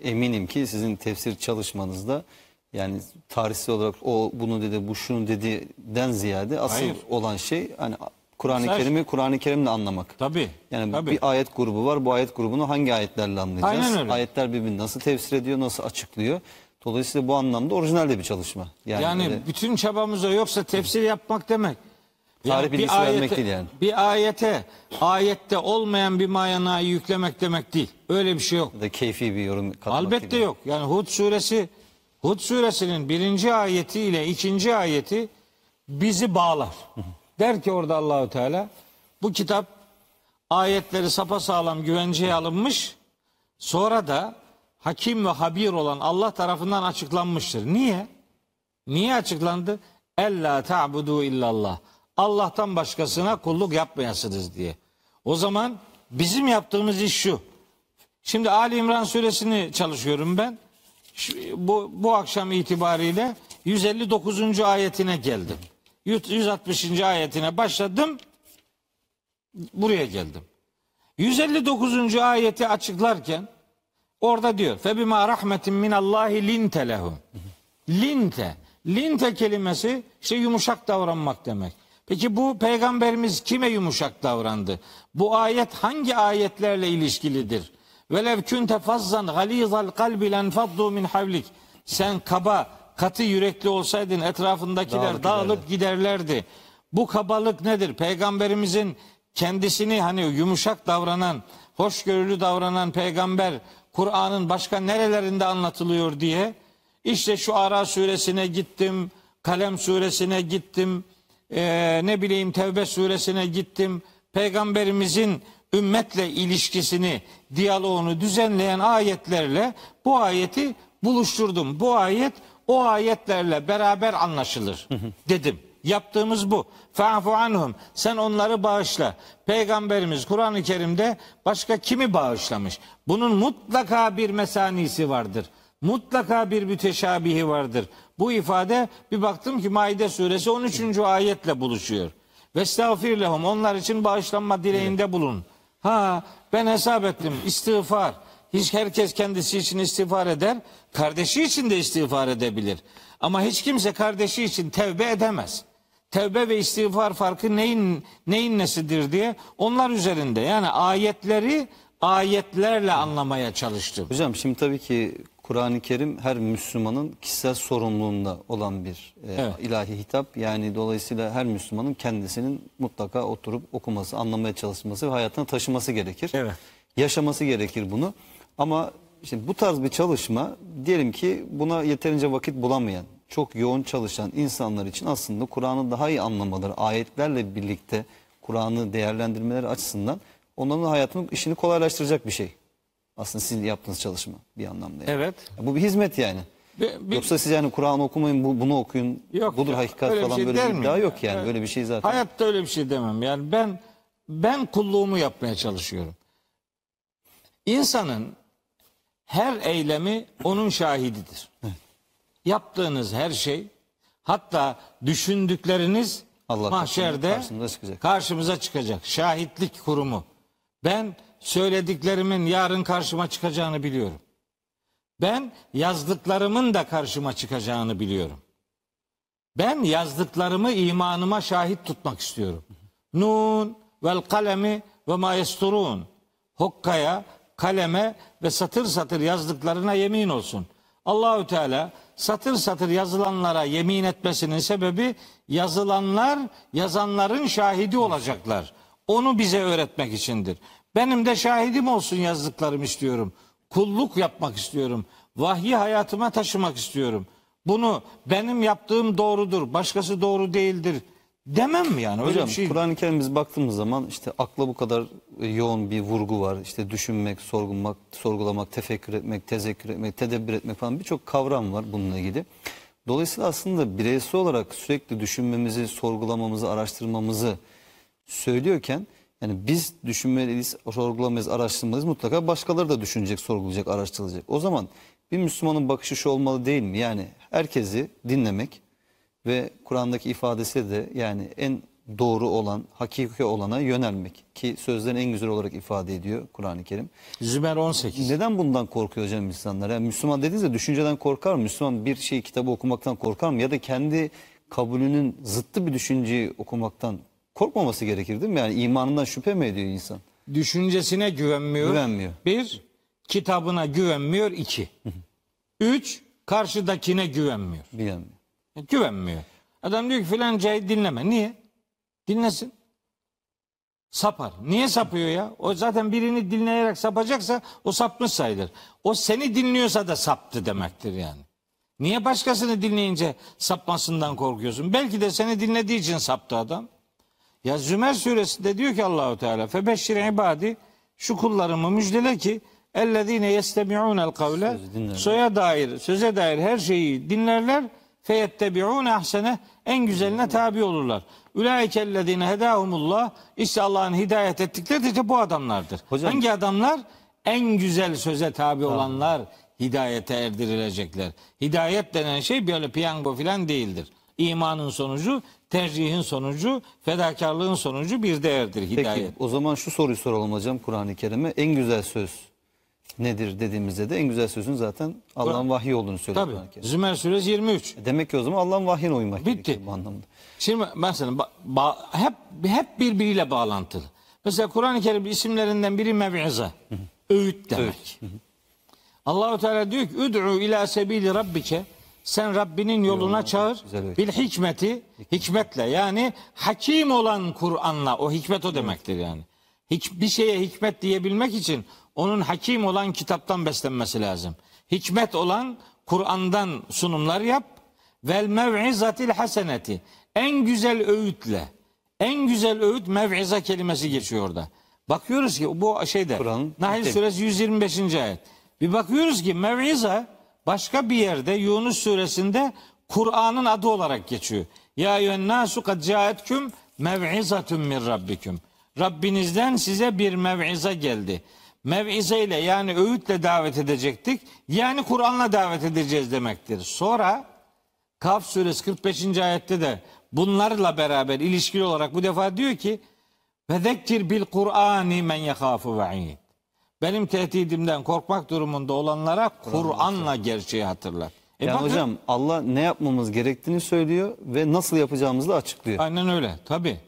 e, eminim ki sizin tefsir çalışmanızda yani tarihsel olarak o bunu dedi bu şunu dedi'den ziyade asıl Hayır. olan şey hani Kur'an-ı. Kerim'i Kur'an-ı Kerim'le anlamak. Tabii. Yani tabii. bir ayet grubu var. Bu ayet grubunu hangi ayetlerle anlayacağız? Aynen öyle. Ayetler birbirini nasıl tefsir ediyor, nasıl açıklıyor? Dolayısıyla bu anlamda orijinal de bir çalışma. Yani, Yani, öyle- bütün çabamız o yoksa tefsir yapmak demek. Tarih bir bilgisi vermek değil yani. Bir ayete, ayette olmayan bir manayı yüklemek demek değil. Öyle bir şey yok. da keyfi bir yorum katmak Elbette gibi. yok. Yani Hud suresi Hud suresinin birinci ayeti ile ikinci ayeti bizi bağlar. Der ki orada Allahü Teala bu kitap ayetleri sapasağlam güvenceye alınmış. Sonra da hakim ve habir olan Allah tarafından açıklanmıştır. Niye? Niye açıklandı? Ella ta'budu illallah. Allah'tan başkasına kulluk yapmayasınız diye. O zaman bizim yaptığımız iş şu. Şimdi Ali İmran suresini çalışıyorum ben. Bu, bu akşam itibariyle 159. ayetine geldim. 160. ayetine başladım. Buraya geldim. 159. ayeti açıklarken orada diyor febima rahmetin minallahi linte lehum. Linte. Linte kelimesi işte yumuşak davranmak demek. Peki bu peygamberimiz kime yumuşak davrandı? Bu ayet hangi ayetlerle ilişkilidir? Velev kunte fazzan galizal kalbi len faddu min havlik. Sen kaba, katı yürekli olsaydın etrafındakiler Dağılıp dağılıp giderlerdi. Bu kabalık nedir? Peygamberimizin kendisini hani yumuşak davranan, hoşgörülü davranan peygamber Kur'an'ın başka nerelerinde anlatılıyor diye işte şu Ara suresine gittim, Kalem suresine gittim, eee, ne bileyim Tevbe suresine gittim. Peygamberimizin ümmetle ilişkisini, diyaloğunu düzenleyen ayetlerle bu ayeti buluşturdum. Bu ayet o ayetlerle beraber anlaşılır dedim. Yaptığımız bu. Fa'fu anhum. Sen onları bağışla. Peygamberimiz Kur'an-ı Kerim'de başka kimi bağışlamış? Bunun mutlaka bir mesanisi vardır. Mutlaka bir müteşabihi vardır. Bu ifade bir baktım ki Maide suresi 13. ayetle buluşuyor. Vestağfir lehum onlar için bağışlanma dileğinde bulun. Ha ben hesap ettim istiğfar hiç herkes kendisi için istiğfar eder, kardeşi için de istiğfar edebilir. Ama hiç kimse kardeşi için tevbe edemez. Tevbe ve istiğfar farkı neyin neyin nesidir diye onlar üzerinde. Yani ayetleri ayetlerle anlamaya çalıştım. Hocam şimdi tabii ki Kur'an-ı Kerim her Müslümanın kişisel sorumluluğunda olan bir e, Evet. ilahi hitap. Yani dolayısıyla her Müslümanın kendisinin mutlaka oturup okuması, anlamaya çalışması ve hayatına taşıması gerekir. Evet. Yaşaması gerekir bunu. Ama şimdi bu tarz bir çalışma diyelim ki buna yeterince vakit bulamayan, çok yoğun çalışan insanlar için aslında Kur'an'ı daha iyi anlamaları, ayetlerle birlikte Kur'an'ı değerlendirmeleri açısından onların hayatının işini kolaylaştıracak bir şey. Aslında sizin yaptığınız çalışma bir anlamda. yani. Evet. Bu bir hizmet yani. Bir- bir- Yoksa siz yani Kur'an okumayın, bu, bunu okuyun, Yok budur hakikat falan şey böyle bir ya? yok yani. Evet. Böyle bir şey zaten. Hayatta öyle bir şey demem. Yani ben ben kulluğumu yapmaya çalışıyorum. İnsanın her eylemi onun şahididir. Yaptığınız her şey hatta düşündükleriniz Allah mahşerde karşımıza çıkacak. karşımıza çıkacak. Şahitlik kurumu. Ben söylediklerimin yarın karşıma çıkacağını biliyorum. Ben yazdıklarımın da karşıma çıkacağını biliyorum. Ben yazdıklarımı imanıma şahit tutmak istiyorum. Nun vel kalemi ve ma yesturun. Hokkaya, kaleme ve satır satır yazdıklarına yemin olsun. Allahü Teala satır satır yazılanlara yemin etmesinin sebebi yazılanlar yazanların şahidi olacaklar. Onu bize öğretmek içindir. Benim de şahidim olsun yazdıklarım istiyorum. Kulluk yapmak istiyorum. Vahyi hayatıma taşımak istiyorum. Bunu benim yaptığım doğrudur, başkası doğru değildir demem mi yani? Öyle Hocam şey. Kur'an-ı Kerim biz baktığımız zaman işte akla bu kadar e, yoğun bir vurgu var. İşte düşünmek, sorgulamak, sorgulamak, tefekkür etmek, tezekkür etmek, tedebbür etmek falan birçok kavram var bununla ilgili. Dolayısıyla aslında bireysel olarak sürekli düşünmemizi, sorgulamamızı, araştırmamızı söylüyorken yani biz düşünmeliyiz, sorgulamayız, araştırmalıyız. Mutlaka başkaları da düşünecek, sorgulayacak, araştırılacak. O zaman bir Müslümanın bakışı şu olmalı değil mi? Yani herkesi dinlemek ve Kur'an'daki ifadesi de yani en doğru olan, hakiki olana yönelmek. Ki sözlerin en güzel olarak ifade ediyor Kur'an-ı Kerim. Zümer 18. Neden bundan korkuyor hocam insanlar? Yani Müslüman dediğinizde düşünceden korkar mı? Müslüman bir şey kitabı okumaktan korkar mı? Ya da kendi kabulünün zıttı bir düşünceyi okumaktan korkmaması gerekir değil mi? Yani imanından şüphe mi ediyor insan? Düşüncesine güvenmiyor. Güvenmiyor. Bir, kitabına güvenmiyor. iki. Üç, karşıdakine güvenmiyor. Bilemiyor. Güvenmiyor. Adam diyor ki filancayı dinleme. Niye? Dinlesin. Sapar. Niye sapıyor ya? O zaten birini dinleyerek sapacaksa o sapmış sayılır. O seni dinliyorsa da saptı demektir yani. Niye başkasını dinleyince sapmasından korkuyorsun? Belki de seni dinlediği için saptı adam. Ya Zümer suresinde diyor ki Allahu Teala febeşşir ibadi şu kullarımı müjdele ki ellezine yestemi'unel kavle söze dair söze dair her şeyi dinlerler feyettebi'un ahsene en güzeline tabi olurlar. Ulaikellezine hedahumullah işte Allah'ın hidayet ettikleri de işte bu adamlardır. Hocam- Hangi adamlar? En güzel söze tabi olanlar hidayete erdirilecekler. Hidayet denen şey böyle piyango filan değildir. İmanın sonucu, tercihin sonucu, fedakarlığın sonucu bir değerdir Peki hidayet. o zaman şu soruyu soralım hocam Kur'an-ı Kerim'e. En güzel söz nedir dediğimizde de en güzel sözün zaten Allah'ın vahyi olduğunu söylüyor Tabii. Kerim. Zümer suresi 23. Demek ki o zaman Allah'ın vahyine uymak Bitti. gerekiyor bu anlamda. Şimdi mesela hep hep birbiriyle bağlantılı. Mesela Kur'an-ı Kerim isimlerinden biri mev'ize. Öğüt demek. Allahu Teala diyor ki ud'u ila sebili rabbike sen Rabbinin yoluna çağır. Bil hikmeti hikmetle yani hakim olan Kur'an'la o hikmet o demektir yani. Hiç bir şeye hikmet diyebilmek için onun hakim olan kitaptan beslenmesi lazım. Hikmet olan Kur'an'dan sunumlar yap. Vel mev'izatil haseneti. En güzel öğütle. En güzel öğüt mev'iza kelimesi geçiyor orada. Bakıyoruz ki bu şeyde Nahl suresi 125. ayet. Bir bakıyoruz ki mev'iza başka bir yerde Yunus suresinde Kur'an'ın adı olarak geçiyor. Ya eyyühen nasu kad caetküm mev'izatun min rabbikum. Rabbinizden size bir mev'iza geldi. Mev'ize ile yani öğütle davet edecektik. Yani Kur'an'la davet edeceğiz demektir. Sonra Kaf suresi 45. ayette de bunlarla beraber ilişkili olarak bu defa diyor ki ve bil Kur'ani men yekhafu ve'id. benim tehdidimden korkmak durumunda olanlara Kur'an'la gerçeği hatırlar. E Yani bakın- hocam Allah ne yapmamız gerektiğini söylüyor ve nasıl yapacağımızı da açıklıyor. Aynen öyle tabi.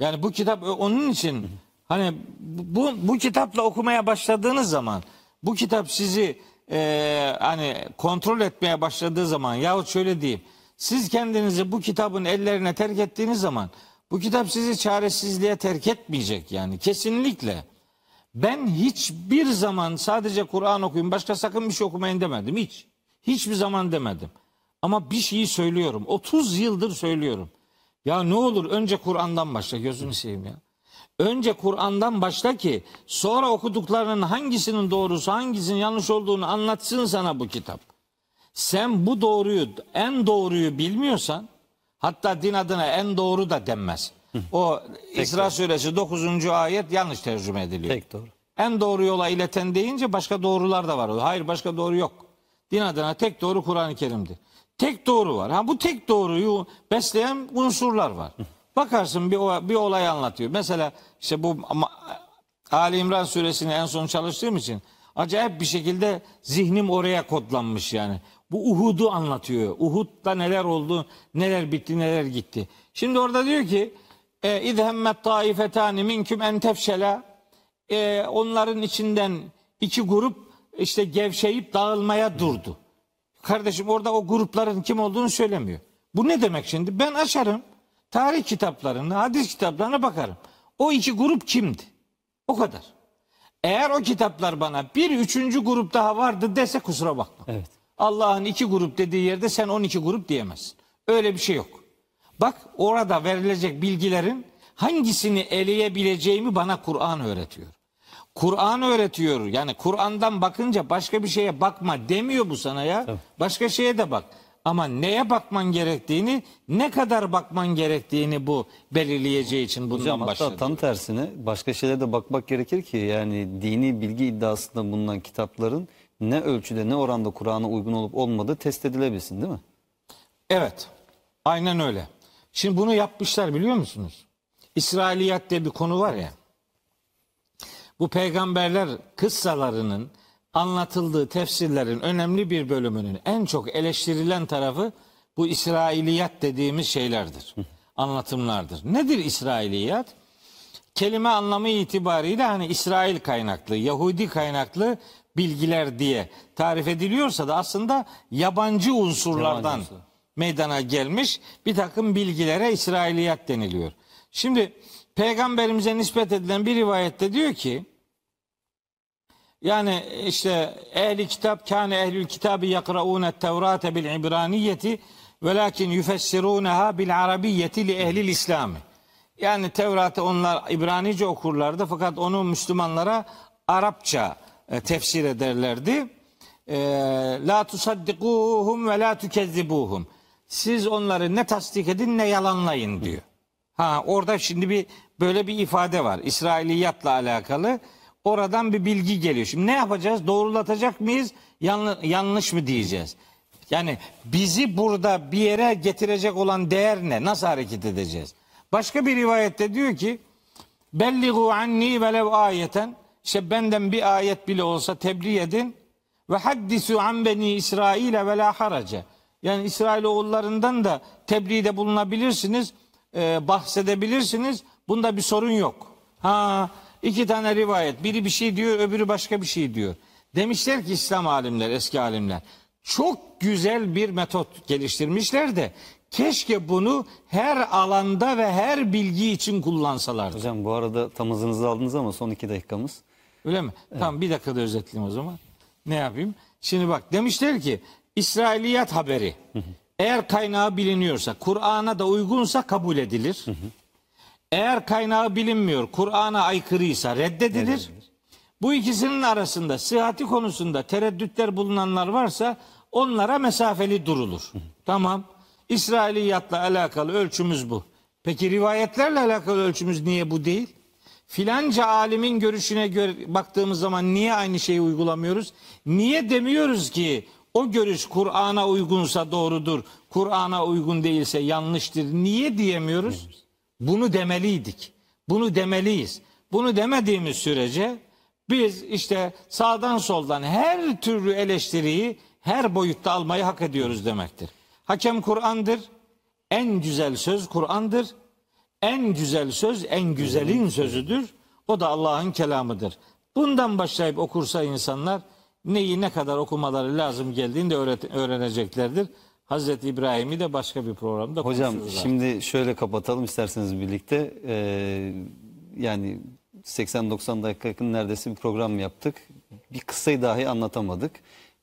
Yani bu kitap onun için hani bu bu kitapla okumaya başladığınız zaman bu kitap sizi e, hani kontrol etmeye başladığı zaman yahut şöyle diyeyim siz kendinizi bu kitabın ellerine terk ettiğiniz zaman bu kitap sizi çaresizliğe terk etmeyecek yani kesinlikle. Ben hiçbir zaman sadece Kur'an okuyun başka sakın bir şey okumayın demedim hiç. Hiçbir zaman demedim. Ama bir şeyi söylüyorum. 30 yıldır söylüyorum. Ya ne olur önce Kur'an'dan başla gözünü seveyim ya. Önce Kur'an'dan başla ki sonra okuduklarının hangisinin doğrusu hangisinin yanlış olduğunu anlatsın sana bu kitap. Sen bu doğruyu en doğruyu bilmiyorsan hatta din adına en doğru da denmez. O İsra suresi 9. ayet yanlış tercüme ediliyor. Tek doğru. En doğru yola ileten deyince başka doğrular da var. Hayır başka doğru yok. Din adına tek doğru Kur'an-ı Kerim'dir. Tek doğru var. Ha bu tek doğruyu besleyen unsurlar var. Bakarsın bir, o- bir olay anlatıyor. Mesela işte bu Ali İmran suresini en son çalıştığım için acayip bir şekilde zihnim oraya kodlanmış yani. Bu Uhud'u anlatıyor. Uhud'da neler oldu, neler bitti, neler gitti. Şimdi orada diyor ki e, İzhemmet taifetani minküm en tefşela e, onların içinden iki grup işte gevşeyip dağılmaya durdu. Kardeşim orada o grupların kim olduğunu söylemiyor. Bu ne demek şimdi? Ben açarım tarih kitaplarını, hadis kitaplarına bakarım. O iki grup kimdi? O kadar. Eğer o kitaplar bana bir üçüncü grup daha vardı dese kusura bakma. Evet. Allah'ın iki grup dediği yerde sen 12 grup diyemezsin. Öyle bir şey yok. Bak orada verilecek bilgilerin hangisini eleyebileceğimi bana Kur'an öğretiyor. Kur'an öğretiyor. Yani Kur'an'dan bakınca başka bir şeye bakma demiyor bu sana ya. Başka şeye de bak. Ama neye bakman gerektiğini, ne kadar bakman gerektiğini bu belirleyeceği için bundan Hocam hatta başladı. tam tersine başka şeylere de bakmak gerekir ki yani dini bilgi iddiasında bulunan kitapların ne ölçüde ne oranda Kur'an'a uygun olup olmadığı test edilebilsin değil mi? Evet. Aynen öyle. Şimdi bunu yapmışlar biliyor musunuz? İsrailiyat diye bir konu var ya. Bu peygamberler kıssalarının anlatıldığı tefsirlerin önemli bir bölümünün en çok eleştirilen tarafı bu İsrailiyat dediğimiz şeylerdir. Anlatımlardır. Nedir İsrailiyat? kelime anlamı itibariyle hani İsrail kaynaklı, Yahudi kaynaklı bilgiler diye tarif ediliyorsa da aslında yabancı unsurlardan Yabancı unsur. meydana gelmiş bir takım bilgilere İsrailiyat deniliyor. Şimdi peygamberimize nispet edilen bir rivayette diyor ki yani işte ehli kitap kâne ehlül kitabı yakraûne tevrate bil ibraniyeti velakin yufessiruneha bil arabiyyeti li ehlil İslami. Yani Tevrat'ı onlar İbranice okurlardı fakat onu Müslümanlara Arapça e, tefsir ederlerdi. E, La tusaddikuhum ve la tukezzibuhum. Siz onları ne tasdik edin ne yalanlayın diyor. Ha orada şimdi bir böyle bir ifade var. İsrailiyatla alakalı. Oradan bir bilgi geliyor. Şimdi ne yapacağız? Doğrulatacak mıyız? Yanlış, yanlış mı diyeceğiz? Yani bizi burada bir yere getirecek olan değer ne? Nasıl hareket edeceğiz? Başka bir rivayette diyor ki Belligu anni velev ayeten işte benden bir ayet bile olsa tebliğ edin ve haddisu an beni İsrail'e ve la harace. Yani İsrail oğullarından da tebliğde bulunabilirsiniz, e, bahsedebilirsiniz. Bunda bir sorun yok. Ha iki tane rivayet. Biri bir şey diyor, öbürü başka bir şey diyor. Demişler ki İslam alimler, eski alimler. Çok güzel bir metot geliştirmişler de keşke bunu her alanda ve her bilgi için kullansalardı. Hocam bu arada tam hızınızı aldınız ama son iki dakikamız. Öyle mi? Tamam bir dakikada özetleyeyim o zaman. Ne yapayım? Şimdi bak demişler ki İsrailiyat haberi eğer kaynağı biliniyorsa Kur'an'a da uygunsa kabul edilir. Eğer kaynağı bilinmiyor Kur'an'a aykırıysa reddedilir. Bu ikisinin arasında sıhhati konusunda tereddütler bulunanlar varsa onlara mesafeli durulur. Tamam. İsrailiyatla alakalı ölçümüz bu. Peki rivayetlerle alakalı ölçümüz niye bu değil? Filanca alimin görüşüne göre baktığımız zaman niye aynı şeyi uygulamıyoruz? Niye demiyoruz ki o görüş Kur'an'a uygunsa doğrudur, Kur'an'a uygun değilse yanlıştır? Niye diyemiyoruz? Bunu demeliydik. Bunu demeliyiz. Bunu demediğimiz sürece Biz işte sağdan soldan her türlü eleştiriyi her boyutta almayı hak ediyoruz demektir. Hakem Kur'an'dır. En güzel söz Kur'an'dır. En güzel söz en güzelin sözüdür. O da Allah'ın kelamıdır. Bundan başlayıp okursa insanlar neyi ne kadar okumaları lazım geldiğini de öğreneceklerdir. Hazreti İbrahim'i de başka bir programda Hocam şimdi şöyle kapatalım isterseniz birlikte. Ee, yani 80-90 dakika yakın neredeyse bir program yaptık. Bir kıssayı dahi anlatamadık.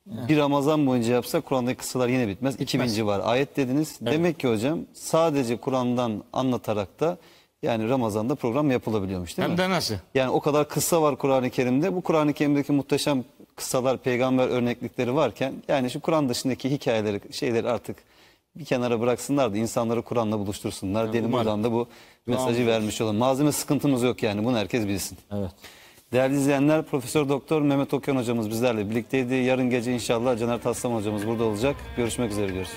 Bir Ramazan boyunca yapsak Kur'an'daki kıssalar yine bitmez. 2000 civar ayet dediniz. Demek ki hocam sadece Kur'an'dan anlatarak da yani Ramazan'da program yapılabiliyormuş değil Hem mi? de nasıl? Yani o kadar kıssa var Kur'an-ı Kerim'de. Bu Kur'an-ı Kerim'deki muhteşem kıssalar, peygamber örneklikleri varken yani şu Kur'an dışındaki hikayeleri, şeyleri artık bir kenara bıraksınlar da insanları Kur'an'la buluştursunlar. Diyelim umarım. buradan da bu mesajı Duamız vermiş olalım. Malzeme sıkıntımız yok yani bunu herkes bilsin. Evet. Değerli izleyenler Profesör Doktor Mehmet Okyan hocamız bizlerle birlikteydi. Yarın gece inşallah Caner Taslama hocamız burada olacak. Görüşmek üzere diyoruz.